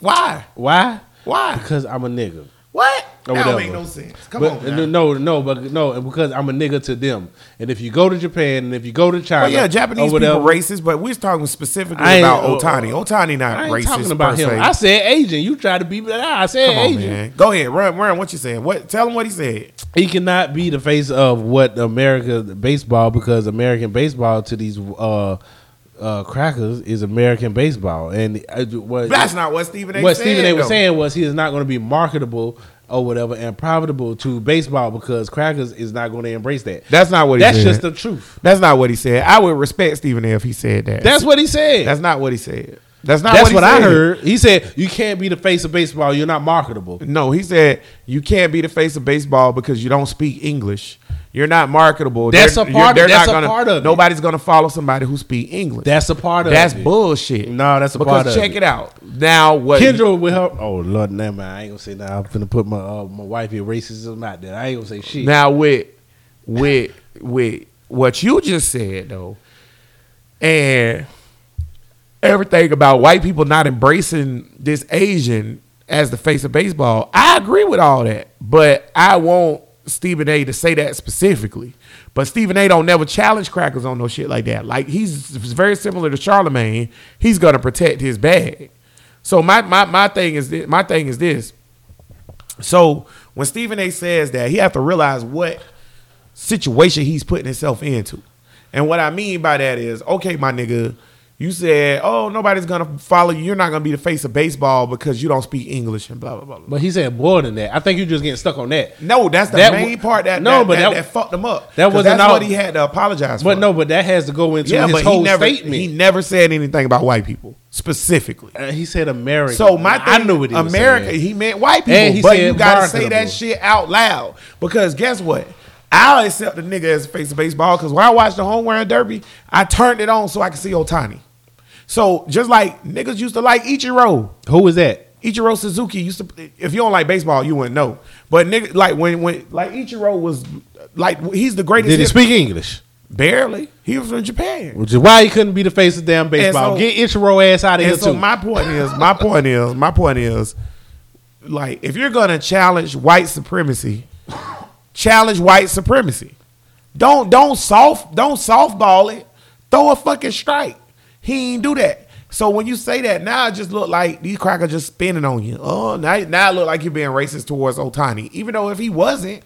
Why? Why? Why? Because I'm a nigga. What? Or that don't whatever. make no sense. Come but, on. No, no, but no, and because I'm a nigga to them. And if you go to Japan and if you go to China, Well, yeah, Japanese or people racist, but we're talking specifically about uh, Otani. Otani not I ain't racist. talking about him. se. I said Asian. You try to be, me. I said Come on, Asian. man. Go ahead, run, run. What you saying? What? Tell him what he said. He cannot be the face of what America baseball because American baseball to these uh, uh, crackers is American baseball, and uh, what That's not what Stephen A. what Stephen A. was though. saying was he is not going to be marketable or whatever and profitable to baseball because crackers is not going to embrace that. That's not what he That's just the truth. That's not what he said. I would respect Stephen A. if he said that. That's what he said. That's not what he said. That's not. That's what, what, I heard. He said you can't be the face of baseball. You're not marketable. No, he said you can't be the face of baseball because you don't speak English. You're not marketable. That's They're- a part of- They're that's not a gonna, part of it. Nobody's gonna follow somebody who speak English. That's a part of That's it. bullshit. No, that's a because part of it. check it. it out. Now what? Kendra with her. Oh Lord, never mind. I ain't gonna say that. I'm gonna put my uh, my wifey racism out there. I ain't gonna say shit. Now with with with what you just said though, and everything about white people not embracing this Asian as the face of baseball, I agree with all that. But I want Stephen A. to say that specifically. But Stephen A. don't never challenge crackers on no shit like that. Like he's very similar to Charlemagne. He's gonna protect his bag. So my my my thing is this, my thing is this. So when Stephen A. says that, he have to realize what situation he's putting himself into. And what I mean by that is, okay, my nigga, you said, oh, nobody's gonna follow you. You're not gonna be the face of baseball because you don't speak English and blah blah blah. But he said more than that. I think you're just getting stuck on that. No, that's the That main wa- part that No, that, but that, that- fucked him up. That wasn't that's all- what he had to apologize for. But no, but that has to go into yeah, his whole he never statement. he never said anything about white people specifically. Uh, he said America. So my thing, I knew what he was America. He meant white people, but said you gotta say that shit out loud because guess what? I'll accept the nigga as a face of baseball because when I watched the home run derby, I turned it on so I could see Otani. So just like niggas used to like Ichiro, Who was that? Ichiro Suzuki used to. If you don't like baseball, you wouldn't know. But nigga, like when when like Ichiro was like he's the greatest. Did he speak English? Barely. He was from Japan. Which is why he couldn't be the face of damn baseball. so- Get Ichiro ass out of here so too. my point is, my point is, my point is, like if you're gonna challenge white supremacy, challenge white supremacy. Don't don't soft don't softball it. Throw a fucking strike. He ain't do that. So when you say that, now it just look like these crackers just spinning on you. Oh, now, now it look like you're being racist towards Otani. Even though if he wasn't,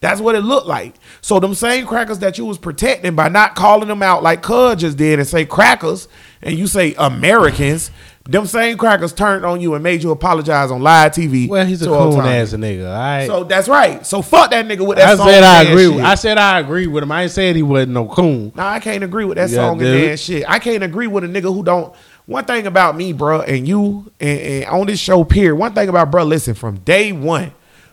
that's what it looked like. So them same crackers that you was protecting by not calling them out like Cud just did and say crackers and you say Americans, them same crackers turned on you and made you apologize on live TV. well, he's a to coon ass nigga. All right. So that's right. So fuck that nigga with that I song. said I agree. shit. With, I said I agree with him. I ain't saying he wasn't no coon. Nah, I can't agree with that Yeah, song and dude. dance shit. I can't agree with a nigga who don't. One thing about me, bro, and you, and, and on this show, period. One thing about bro, listen, from day one,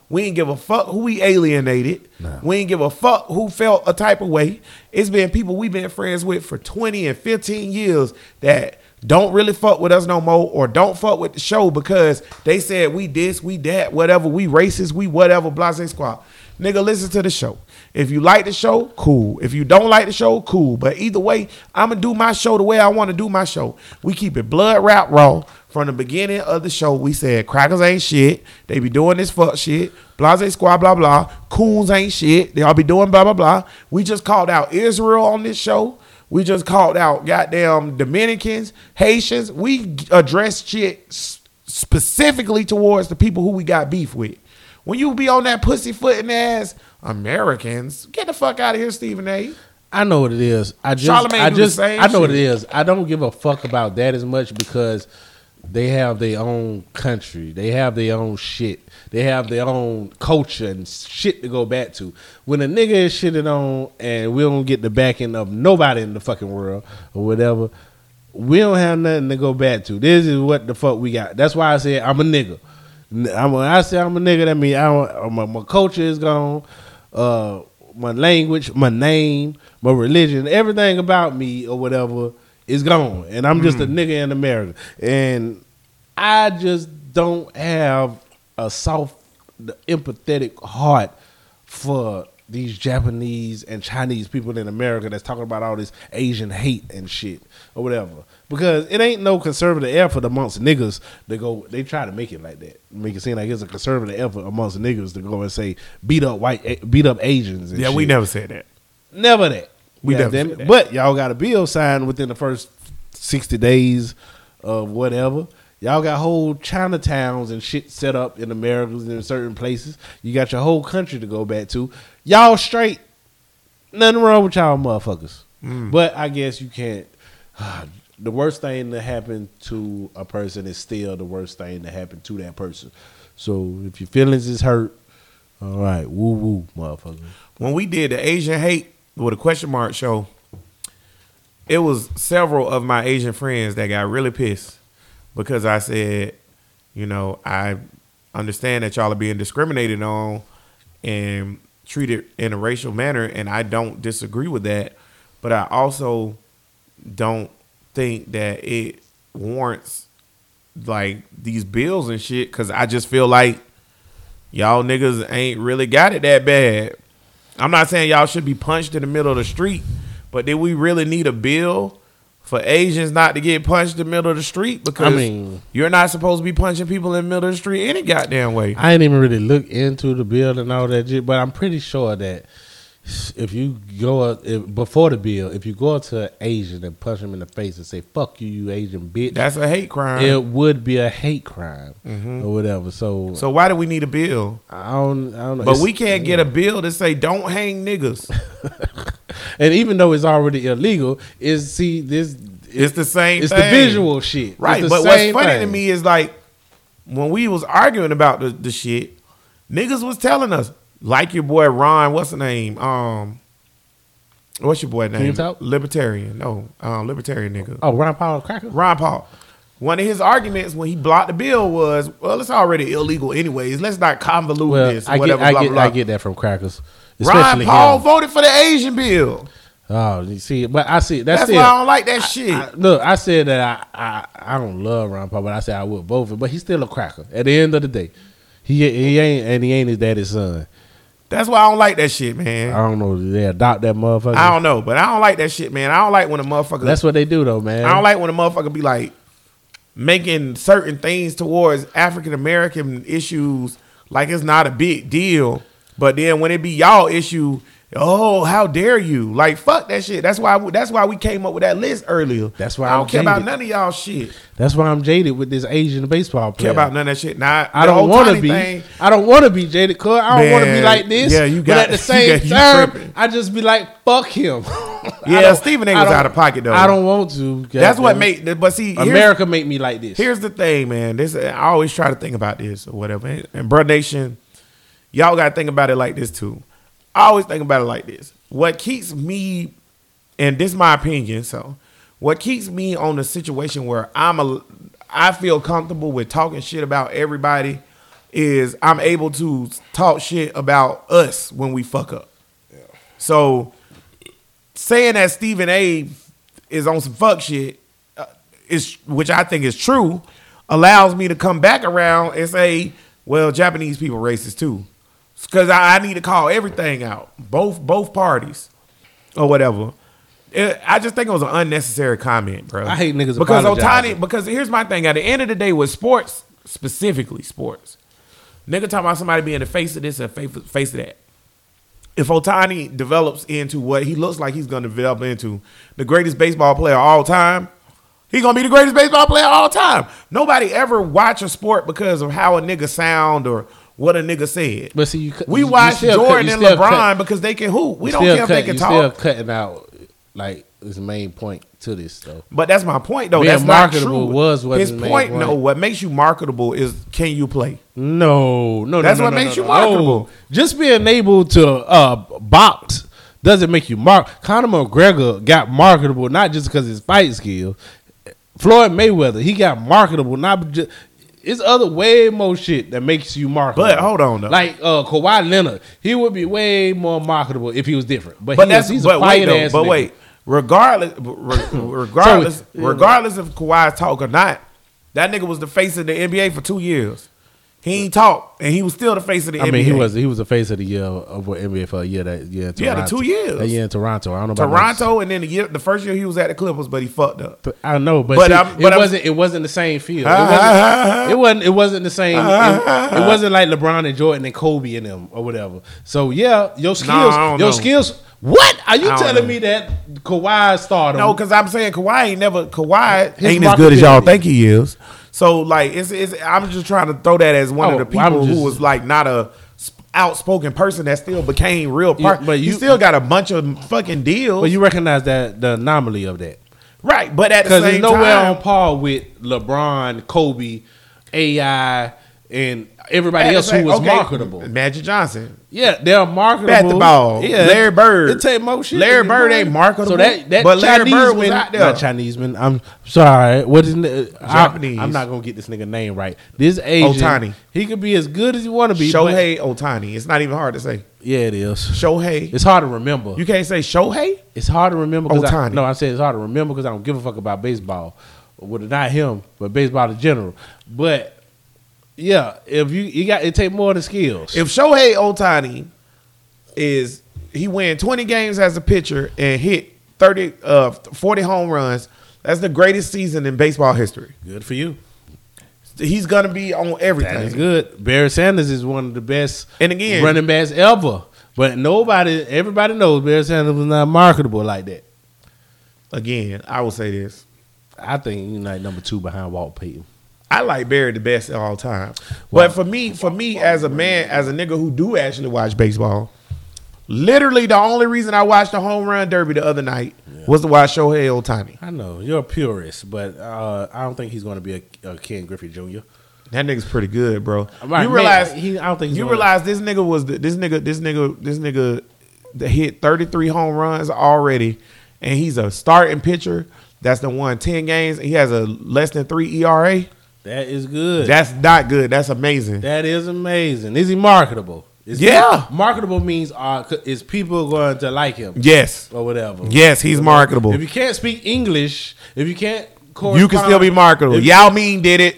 we ain't give a fuck who we alienated. We ain't give a fuck who felt a type of way. It's been people we've been friends with for 20 and 15 years that don't really fuck with us no more or don't fuck with the show because they said we this, we that, whatever, we racist, we whatever, blase squad. Nigga, listen to the show. If you like the show, cool. If you don't like the show, cool. But either way, I'ma do my show the way I want to do my show. We keep it blood rap raw. From the beginning of the show, we said crackers ain't shit. They be doing this fuck shit. Blase squad, blah blah. Coons ain't shit. They all be doing blah blah blah. We just called out Israel on this show. We just called out goddamn Dominicans, Haitians. We address shit specifically towards the people who we got beef with. When you be on that pussyfooting ass Americans, get the fuck out of here, Stephen A. I know what it is. I just, I just, I know what it is. I don't give a fuck about that as much because they have their own country. They have their own shit. They have their own culture and shit to go back to. When a nigga is shitting on and we don't get the backing of nobody in the fucking world or whatever, we don't have nothing to go back to. This is what the fuck we got. That's why I said I'm a nigga. I'm, when I say I'm a nigga, that means I don't, my, my culture is gone. Uh, my language, my name, my religion, everything about me or whatever is gone. And I'm just a nigga in America. And I just don't have a soft, empathetic heart for these Japanese and Chinese people in America that's talking about all this Asian hate and shit or whatever. Because it ain't no conservative effort amongst niggas to go. They try to make it like that, make it seem like it's a conservative effort amongst niggas to go and say beat up white, eh, beat up Asians. And Yeah, we never said that. Never that. We never said that. But y'all got a bill signed within the first sixty days of whatever. Y'all got whole Chinatowns and shit set up in Americas in certain places. You got your whole country to go back to. Y'all straight. Nothing wrong with y'all motherfuckers. Mm. But I guess you can't. The worst thing that happened to a person is still the worst thing that happened to that person. So if your feelings is hurt, all right, woo woo, motherfucker. When we did the Asian hate with a question mark show, it was several of my Asian friends that got really pissed because I said, you know, I understand that y'all are being discriminated on and treated in a racial manner, and I don't disagree with that. But I also don't think that it warrants like these bills and shit because I just feel like y'all niggas ain't really got it that bad. I'm not saying y'all should be punched in the middle of the street, but did we really need a bill for Asians not to get punched in the middle of the street? Because mean- you're not supposed to be punching people in the middle of the street any goddamn way. I ain't even really look into the bill and all that shit, but I'm pretty sure that if you go uh, if, before the bill, if you go up to an Asian and punch him in the face and say "fuck you, you Asian bitch," That's a hate crime. it would be a hate crime or whatever. So, so why do we need a bill? I don't, I don't know. But It's- we can't get a bill to say don't hang niggas. and even though it's already illegal, is see this. It's the same. It's thing. the visual shit, right? But what's funny to me is like when we was arguing about the, the shit, niggas was telling us like your boy Ron. What's the name? Um, what's your boy name? Libertarian. No, um, libertarian nigga. Oh, Ron Paul cracker. Ron Paul. One of his arguments when he blocked the bill was, well, it's already illegal anyways. Let's not convolute Well, this. I get, whatever, I blah, get, blah, blah. I get that from crackers. Ron Paul him. voted for the Asian bill. Oh, you see, but I see that's, That's it. why I don't like that shit. I- look, I said that I, I I don't love Ron Paul, but I said I would vote for. him. But he's still a cracker. At the end of the day, he he ain't and he ain't his daddy's son. That's why I don't like that shit, man. I don't know. They adopt that motherfucker. I don't know, but I don't like that shit, man. I don't like when a motherfucker. That's what they do, though, man. I don't like when a motherfucker be like making certain things towards African American issues like it's not a big deal, but then when it be y'all issue, oh how dare you? Like fuck that shit. That's why that's why we came up with that list earlier. That's why I don't I'm care about none of y'all shit. That's why I'm jaded with this Asian baseball player. Care about none of that shit. Now I don't want to be. I don't want to be jaded, cuz I don't want to be like this. yeah, you but got- at the same got- time. I just be like, fuck him. Yeah, Stephen A was out of pocket, though. I don't want to. That's what made. But see, America make me like this. Here's the thing, man. This I always try to think about this or whatever. And, and Bro Nation, y'all got to think about it like this too. I always think about it like this. What keeps me, and this is my opinion, so what keeps me on the situation where I'm a, I feel comfortable with talking shit about everybody, is I'm able to talk shit about us when we fuck up. So saying that Stephen A. is on some fuck shit uh, is which I think is true, allows me to come back around and say, well, Japanese people racist too, because I, I need to call everything out, both both parties, or whatever. It- I just think it was an unnecessary comment, bro. I hate niggas because. Otani. Because here's my thing: at the end of the day, with sports, specifically sports, nigga talking about somebody being the face of this and face face of that if Otani develops into what he looks like he's going to develop into, the greatest baseball player of all time, he's going to be the greatest baseball player of all time. Nobody ever watch a sport because of how a nigga sound or what a nigga said. But see, you we you- you watch cut- Jordan you and LeBron cut- because they can hoop. We you don't care if they can you talk. Still cutting out like his main point to this though. But that's my point, though. Being that's not true. was what his his point. No, what makes you marketable is can you play? No, no, That's no, what no, makes no, you marketable. Just being able to uh, box doesn't make you mark. Conor McGregor got marketable not just because his fight skill. Floyd Mayweather, he got marketable not just. It's other way more shit that makes you marketable. But hold on, though. like uh, Kawhi Leonard, he would be way more marketable if he was different. But, But he that's is, he's but a wait though, ass. but nigga. wait. Regardless, re- regardless, So, regardless if Kawhi's talk or not, that nigga was the face of the NBA for two years. He ain't talk, and he was still the face of the I NBA. mean, he was he was the face of the year of NBA for a year that year. In Yeah, the two years. That year in Toronto. I don't know about Toronto, and then the year, the first year he was at the Clippers, but he fucked up. But I know, but, But see, I'm- but it I'm- wasn't. It wasn't the same field. It ah, wasn't. Ah, ah, it wasn't. It wasn't the same. It, it wasn't like LeBron and Jordan and Kobe and them or whatever. So yeah, your skills. I don't your know. skills. What are you don't telling know. me that Kawhi started? No, because I'm saying Kawhi ain't never Kawhi His ain't as good as y'all think he is. So like, it's, it's I'm just trying to throw that as one Oh, of the well, people just- who was like not a outspoken person that still became real Yeah, part. but you you- still got a bunch of fucking deals, but you recognize that the anomaly of that right? But at the same nowhere time, on par with LeBron, Kobe, AI, and everybody else who was okay, marketable. Magic Johnson, Yeah, they're marketable. Bat the ball. Yeah, Larry Bird. It take more shit. Larry Bird ain't marketable, So that that but Larry Chinese Bird was man, out there. Not Chinese man. I'm sorry. What is? Japanese. I, am not gonna get this nigga name right. This Asian. Ohtani. He could be as good as you want to be. Shohei Otani. It's not even hard to say. Yeah, it is. Shohei. It's hard to remember. You can't say Shohei. It's hard to remember. 'cause I, no, I said it's hard to remember because I don't give a fuck about baseball. Well, not him, but baseball in general. But yeah, if you you got it, take more than skills. If Shohei Otani is he win 20 games as a pitcher and hit 30 uh 40 home runs, that's the greatest season in baseball history. good for you. He's gonna be on everything. That is good. Barry Sanders is one of the best And again- running backs ever. But nobody, everybody knows Barry Sanders was not marketable like that. Again, I will say this. I think he's like number two behind Walt Payton. I like Barry the best of all time. But for me, for me as a man, as a nigga who do actually watch baseball, literally the only reason I watched the home run derby the other night was to watch Shohei Otani. I know you're a purist, but uh, I don't think he's going to be a, a Ken Griffey Jr. That nigga's pretty good, bro. Right, you man, realize he- I don't think he's you gonna- realize this nigga was the, this nigga this nigga this nigga that hit 33 home runs already, and he's a starting pitcher. That's the one 10 games. He has a less than three ERA. That is good. That's not good. That's amazing. that is amazing. Is he marketable? Is Yeah. marketable means uh, is people going to like him Yes. or whatever. Yes, he's marketable. If you can't speak English, if you can't, You can still be marketable. Yao Ming did it.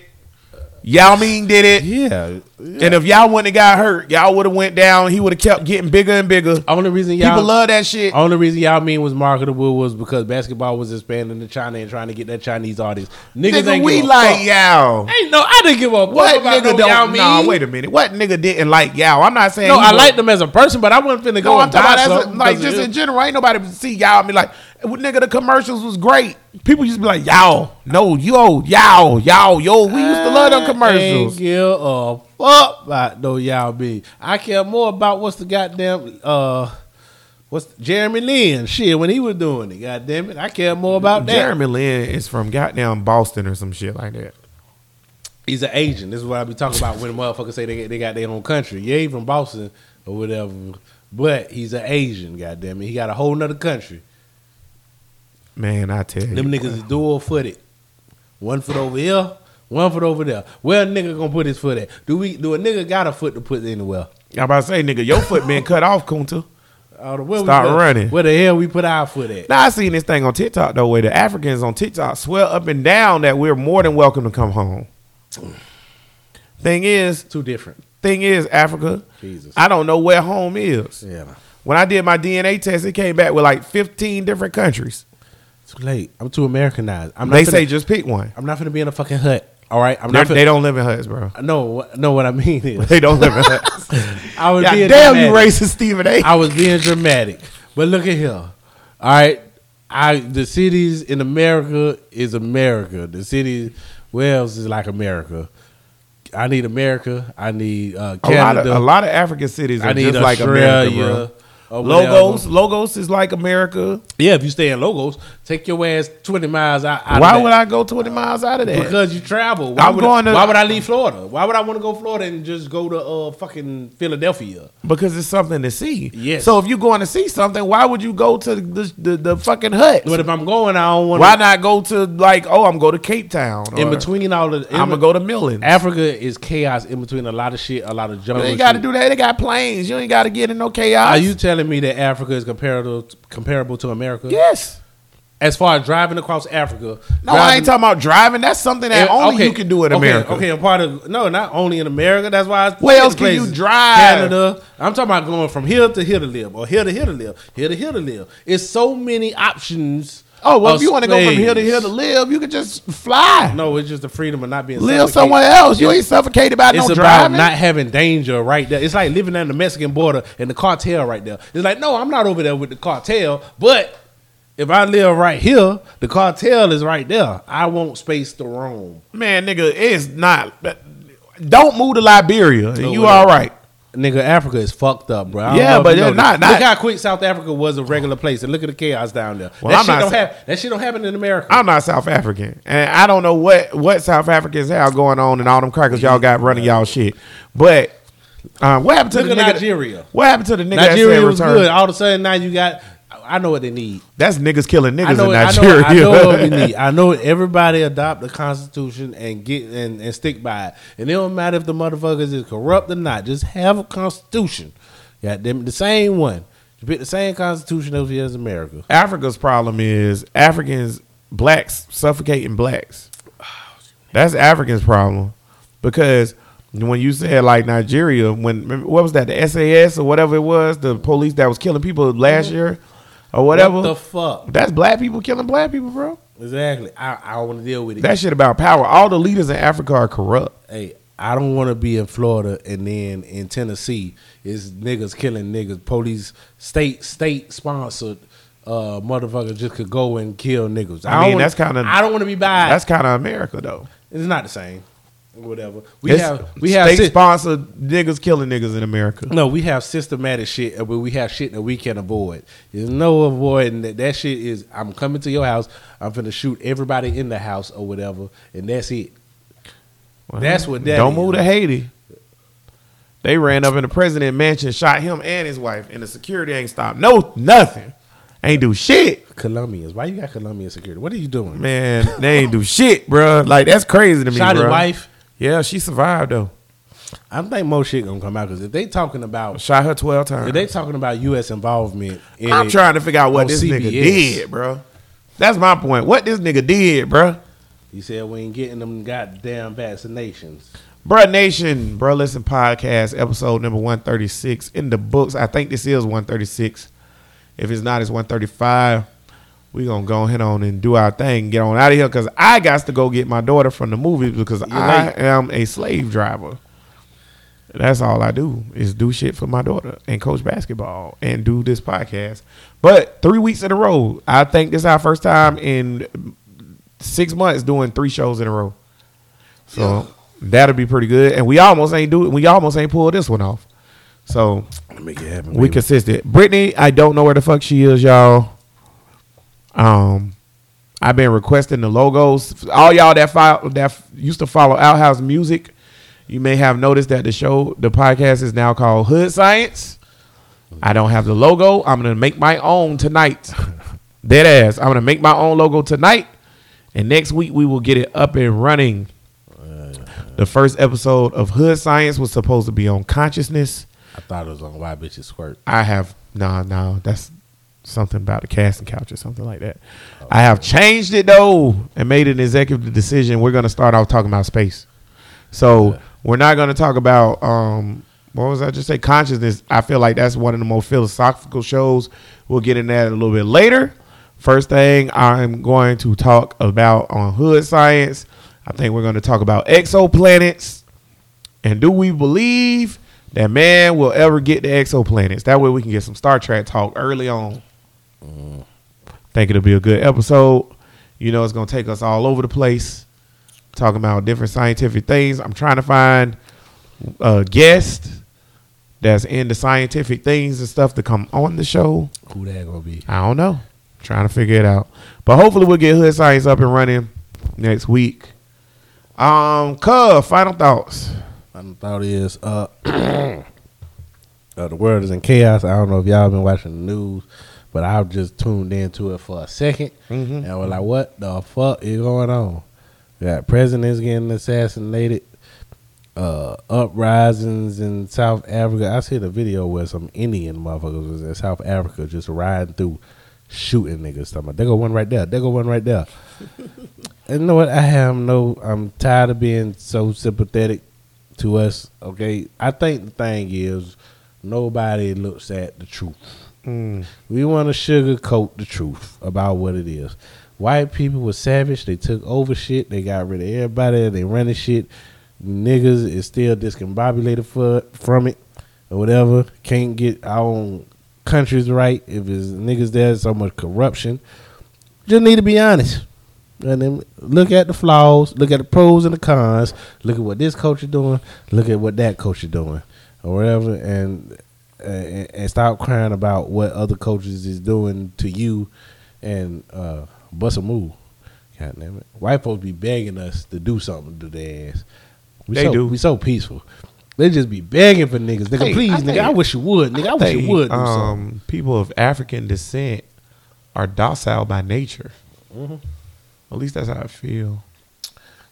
Yao Ming did it. Yeah. And if y'all wouldn't have got hurt, y'all would have went down. He would have kept getting bigger and bigger. Only reason y'all People love that shit. Only reason y'all mean was marketable was because basketball was expanding to China and trying to get that Chinese audience. Niggas Nigga, ain't we like. Yao. Ain't no, I didn't give a fuck What about nigga don't? Yao Ming. Nah, wait a minute. What nigga didn't like Yao? I'm not saying. No, I liked him as a person, but I wasn't finna go No, I'm and talking about a, like just in general. Ain't nobody see Yao. I mean, like, nigga, the commercials was great. People used to be like, Yao, no, yo, Yao, Yao, yo. We used to love them I commercials. Ain't give a fuck about no y'all be. I care more about what's the goddamn uh, what's Jeremy Lin shit when he was doing it. Goddamn it, I care more about that. Jeremy Lin is from goddamn Boston or some shit like that. He's an Asian. This is what I be talking about when motherfuckers say they they got their own country. Yeah, he from Boston or whatever, but he's an Asian. Goddamn it, he got a whole nother country. Man, I tell you, Them niggas is dual footed. One foot over here, one foot over there. Where a nigga gonna put his foot at? Do we? Do a nigga got a foot to put anywhere? I'm about to say, nigga, your foot been cut off, Kunta. Uh, where we Start put- running. Where the hell we put our foot at? Now I seen this thing on TikTok though, where the Africans on TikTok swear up and down that we're more than welcome to come home. Thing is, Too different. thing is, Africa, Jesus. I don't know where home is. Yeah. When I did my DNA test, it came back with like 15 different countries. Too late. I'm too Americanized. I'm not They finna- say just pick one. I'm not gonna be in a fucking hut. All right. I'm not. Finna, they don't live in huts, bro. No, no. What I mean is, They don't live in huts. I was God being damn you, racist Stephen A. I was being dramatic. But look at here. All right. I the cities in America is America. The city else is like America? I need America. I need uh, a lot, Canada. of, a lot of African cities are I need just like Australia. America, bro. Lagos, Lagos is like America. Yeah, if you stay in Lagos, take your ass twenty miles out. out Why would. I go 20 miles out of that? Because you travel. Why I'm would going I, to- Why would I leave Florida? Why would I want to go Florida and just go to uh fucking Philadelphia? Because it's something to see. Yes. So if you're going to see something, why would you go to the the, the fucking hut? But if I'm going, I don't want. Why not go to like, oh, I'm going to Cape Town. in between all the? I'm gonna go to Millen. Africa is chaos in between a lot of shit, a lot of jungle. They got to do that. They got planes. You ain't got to get in no chaos. Are you telling me that Africa is comparable comparable to America? Yes. As far as driving across Africa, No, I ain't talking about driving. That's something that Yeah, only okay, you can do in okay, America. Okay, I'm part of no, not only in America. That's why. I Where else places. can you drive? Canada. I'm talking about going from here to here to live, or here to here to live, here to here to live. It's so many options. Oh well, of if you want to go from here to space. here to live, you can just fly. no, it's just the freedom of not being live suffocated. somewhere else. You ain't suffocated by It's no about driving. not having danger right there. It's like living on the Mexican border and the cartel right there. It's like, no, I'm not over there with the cartel, but if I live right here, the cartel is right there. I want space to roam. Man, nigga, it's not. Don't move to Liberia. and No, you whatever. all right? Nigga, Africa is fucked up, bro. Yeah, but know it's not- Look how quick South Africa was a regular place, and look at the chaos down there. Well, that I'm shit not don't have that shit don't happen in America. I'm not South African, and I don't know what what South Africans have going on and all them crackers y'all got running y'all shit. But um, what happened to Look the at nigga? Nigeria. What happened to the nigga Nigeria that said was return? good. All of a sudden, now you got. I know what they need. That's niggas killing niggas know, in I know, Nigeria. I know what we need. I know everybody adopt the Constitution and get and, and stick by it. And it don't matter if the motherfuckers is corrupt or not. Just have a Constitution. Yeah, them the same one. You pick the same Constitution over here as America. Africa's problem is Africans, blacks suffocating blacks. That's Africans' problem because when you said like Nigeria, when what was that the SARS or whatever it was, the police that was killing people last mm-hmm. year or whatever. What the fuck? That's black people killing black people, bro. Exactly. I, I don't want to deal with it. That shit about power. All the leaders in Africa are corrupt. hey, I don't want to be in Florida and then in Tennessee is niggas killing niggas. Police, state state sponsored uh motherfuckers just could go and kill niggas. I don't mean, wanna- that's kinda- I don't want to be by. That's kind of America though. it's not the same. Whatever. We It's have we have state sy- sponsored niggas killing niggas in America. no, we have systematic shit, uh, but we have shit that we can avoid. There's no avoiding that. That shit is, I'm coming to your house. I'm gonna shoot everybody in the house or whatever, and that's it. That's what that Don't is. move to Haiti. They ran up in the president mansion, shot him and his wife, and the security ain't stopped. No, nothing. Ain't do shit. Colombians. Why you got Colombian security? What are you doing? Man, they ain't do shit, bruh. Like that's crazy to me, Shot his wife. Yeah, she survived though. I think more shit gonna come out because if they talking about Shot her twelve times. if they talking about U.S. involvement, in I'm trying to figure out what this nigga did, bro. That's my point. What this nigga did, bro. He said we ain't getting them goddamn vaccinations. Bro Nation, Bro Listen Podcast, episode number 136 in the books. I think this is 136. If it's not, it's 135. We to go ahead on and do our thing and get on out of here because I got to go get my daughter from the movies because I late. am a slave driver. That's all I do is do shit for my daughter and coach basketball and do this podcast. But three weeks in a row, I think this is our first time in six months doing three shows in a row. So that'll be pretty good. And we almost ain't do we almost ain't pulled this one off. So Make it happen. we baby. consistent. Brittany, I don't know where the fuck she is, y'all. Um, I've been requesting the logos. All y'all that follow, that f- used to follow Outhouse Music, you may have noticed that the show, the podcast is now called Hood Science. I don't have the logo. I'm gonna make my own tonight. Dead ass. I'm gonna make my own logo tonight, and next week we will get it up and running. The first episode of Hood Science was supposed to be on consciousness. I thought it was on Why Bitches Squirt. I have no, no. That's something about the casting couch or something like that. I have changed it though and made an executive decision. We're gonna start off talking about space. So we're not gonna talk about um what was I just say consciousness. I feel like that's one of the more philosophical shows. We'll get in that a little bit later. First thing I'm going to talk about on Hood Science. I think we're going to talk about exoplanets. And do we believe that man will ever get the exoplanets? That way we can get some Star Trek talk early on. Think it'll be a good episode. You know, it's going to take us all over the place, talking about different scientific things. I'm trying to find a guest that's into scientific things and stuff to come on the show. Who that gonna be? I don't know. Trying to figure it out. But hopefully we'll get Hood Science up and running next week. Um, Cub, final thoughts. My thought is, uh, uh, the world is in chaos. I don't know if y'all been watching the news, but I've just tuned into it for a 2nd Mhm. and I was like, "What the fuck is going on?" We got presidents getting assassinated, uh, uprisings in South Africa. I see the video where some Indian motherfuckers was in South Africa just riding through, shooting niggas. Talking about, there go one right there. There go one right there. and you know what? I have no. I'm tired of being so sympathetic to us. Okay, I think the thing is nobody looks at the truth. We want to sugarcoat the truth about what it is. White people were savage. They took over shit. They got rid of everybody. They ran running shit. Niggas is still discombobulated for from it or whatever. Can't get our own countries right if it's niggas there's so much corruption. Just need to be honest. And then look at the flaws, look at the pros and the cons, look at what this coach is doing, look at what that coach is doing, or whatever, and and, and stop crying about what other coaches is doing to you, and uh, bust a move. God damn it, white folks be begging us to do something to their ass. We They so, do. We so peaceful. They just be begging for niggas. Nigga, Hey, please, I nigga, think- I wish you would. Nigga, I, wish think, you would um, people of African descent are docile by nature. Mm-hmm. At least that's how I feel.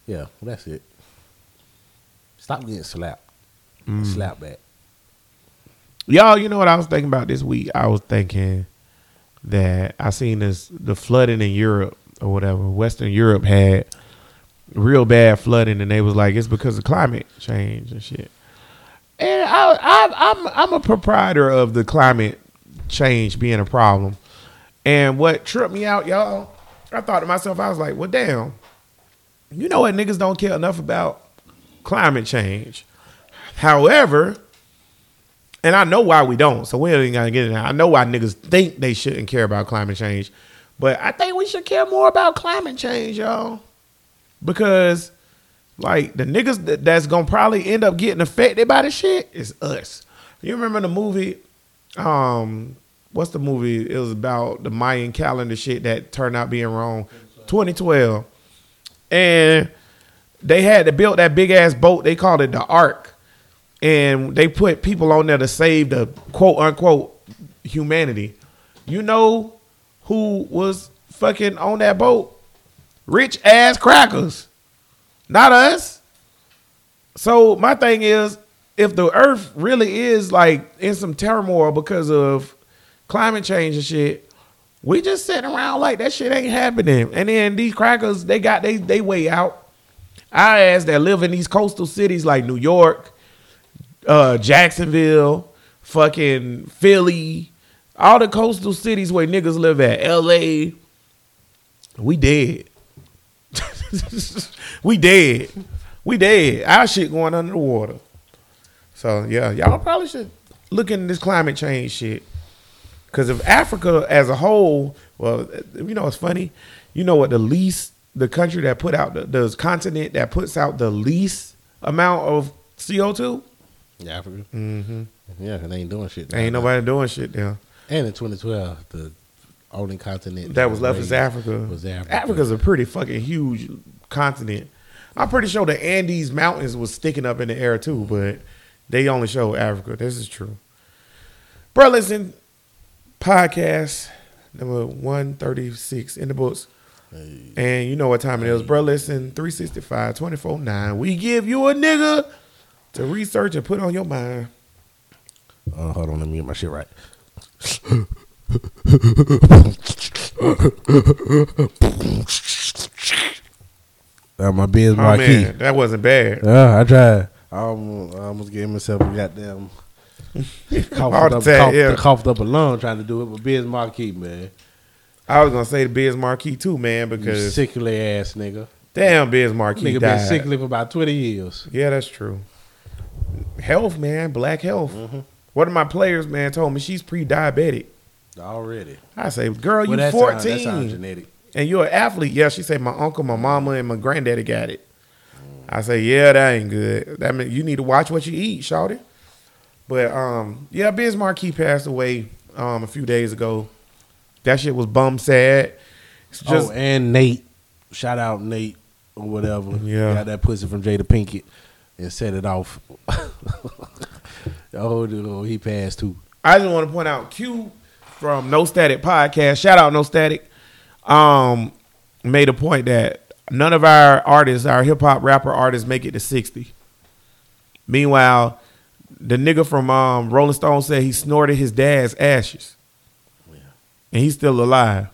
Yeah, that's it. Stop getting slapped. Mm. Slap back. Y'all, you know what I was thinking about this week? I was thinking that I seen this the flooding in Europe or whatever. Western Europe had real bad flooding, and they was like it's because of climate change and shit. And I, I, I'm I'm a proprietor of the climate change being a problem. And what tripped me out, y'all, I thought to myself, I was like, well, damn, you know what niggas don't care enough about climate change. However, and I know why we don't, so we ain't gotta get it. there. I know why niggas think they shouldn't care about climate change, but I think we should care more about climate change, y'all. Because, like, the niggas that, that's gonna probably end up getting affected by the shit is us. You remember the movie? Um, what's the movie? It was about the Mayan calendar shit that turned out being wrong. 2012. And they had to build that big ass boat. They called it the Ark. And they put people on there to save the quote unquote humanity. You know who was fucking on that boat? Rich ass crackers. Not us. So my thing is, if the earth really is like in some turmoil because of climate change and shit, we just sitting around like that shit ain't happening. And then these crackers, they got they they way out. Our ass that live in these coastal cities like New York, uh, Jacksonville, fucking Philly, all the coastal cities where niggas live at, LA, we dead. we dead. We dead. Our shit going under the water. So yeah, y'all probably should look into this climate change shit. Cause if Africa as a whole, well, you know it's funny. You know what the least the country that put out the, the continent that puts out the least amount of CO two? Yeah, Africa. Mm-hmm. Yeah, and they ain't doing shit. Ain't nobody doing shit there. And in 2012, the only continent That was left is Africa. Was Africa. Africa's a pretty fucking huge continent. I'm pretty sure the Andes Mountains was sticking up in the air too, but they only show Africa. This is true. Bro, listen, podcast number 136 in the books. And you know what time it is, bro. Listen, 365, 24 9. We give you a nigga to research and put on your mind. Uh, hold on, let me get my shit right. That my Biz Oh, man, that wasn't bad. Yeah, I tried. I almost, I almost gave myself a goddamn coughed up, attack, coughed, yeah. coughed up a lung trying to do it, but Biz Markie, man, I was gonna say the Biz Markie too, man, because you sickly ass nigga. damn Biz Markie Nigga died. been sickly for about twenty years. Yeah, that's true. Health, man, black health. Mm-hmm. One of my players, man, told me she's pre-diabetic. Already. I say, girl, you Well, that 14 sound- that sound genetic. and you're an athlete. Yeah, she said my uncle, my mama, and my granddaddy got it. I say, yeah, that ain't good. That mean you need to watch what you eat, shawty. But um, yeah, Biz Markie passed away um a few days ago. That shit was bum sad. It's just oh, and Nate, shout out Nate or whatever. Yeah. got that pussy from Jada Pinkett and set it off. oh, dude, he passed too. I just want to point out Q from No Static Podcast. Shout out No Static. Um, made a point that none of our artists, our hip hop rapper artists, make it to sixty. Meanwhile, the nigga from um, Rolling Stone said he snorted his dad's ashes, and he's still alive.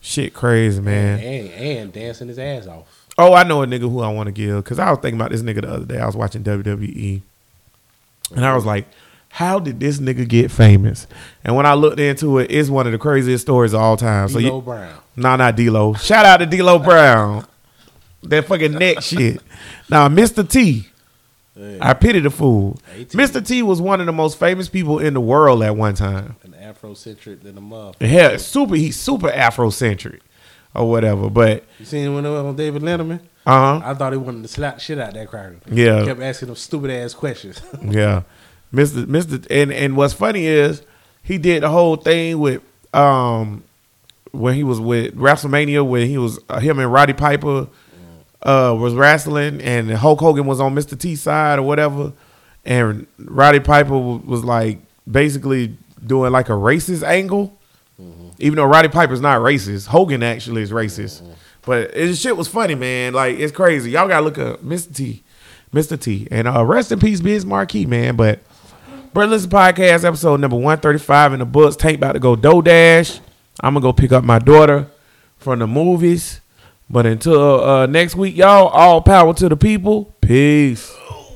Shit, crazy man. And, and dancing his ass off. Oh, I know a nigga who I want to give because I was thinking about this nigga the other day. I was watching WWE, and I was like, "How did this nigga get famous?" And when I looked into it, it's one of the craziest stories of all time. So D'Lo you, Brown. nah, not D'Lo. Shout out to D'Lo Brown. That fucking neck shit. Now, Mr. T. I pity the fool. Mr. T was one of the most famous people in the world at one time. An Afrocentric than a motherfucker. Yeah, super. He's super Afrocentric or whatever. But You seen him when it was on David Letterman? uh huh. I thought he wanted to slap shit out that cracker. Yeah. Kept asking them stupid ass questions. Yeah, Mr. Mr. And and what's funny is he did the whole thing with um when he was with WrestleMania when he was uh, him and Roddy Piper uh was wrestling and Hulk Hogan was on Mr. T side or whatever, and Roddy Piper w- was like basically doing like a racist angle. Even though Roddy Piper's not racist, Hogan actually is racist. But it shit was funny, man. Like it's crazy. Y'all gotta look up Mr. T, Mr. T, and uh, rest in peace, Biz Markie, man. But Brother Listen Podcast episode number one thirty five in the books. Tank about to go DoorDash. I'm gonna go pick up my daughter from the movies. But until uh, next week, y'all, all power to the people. Peace.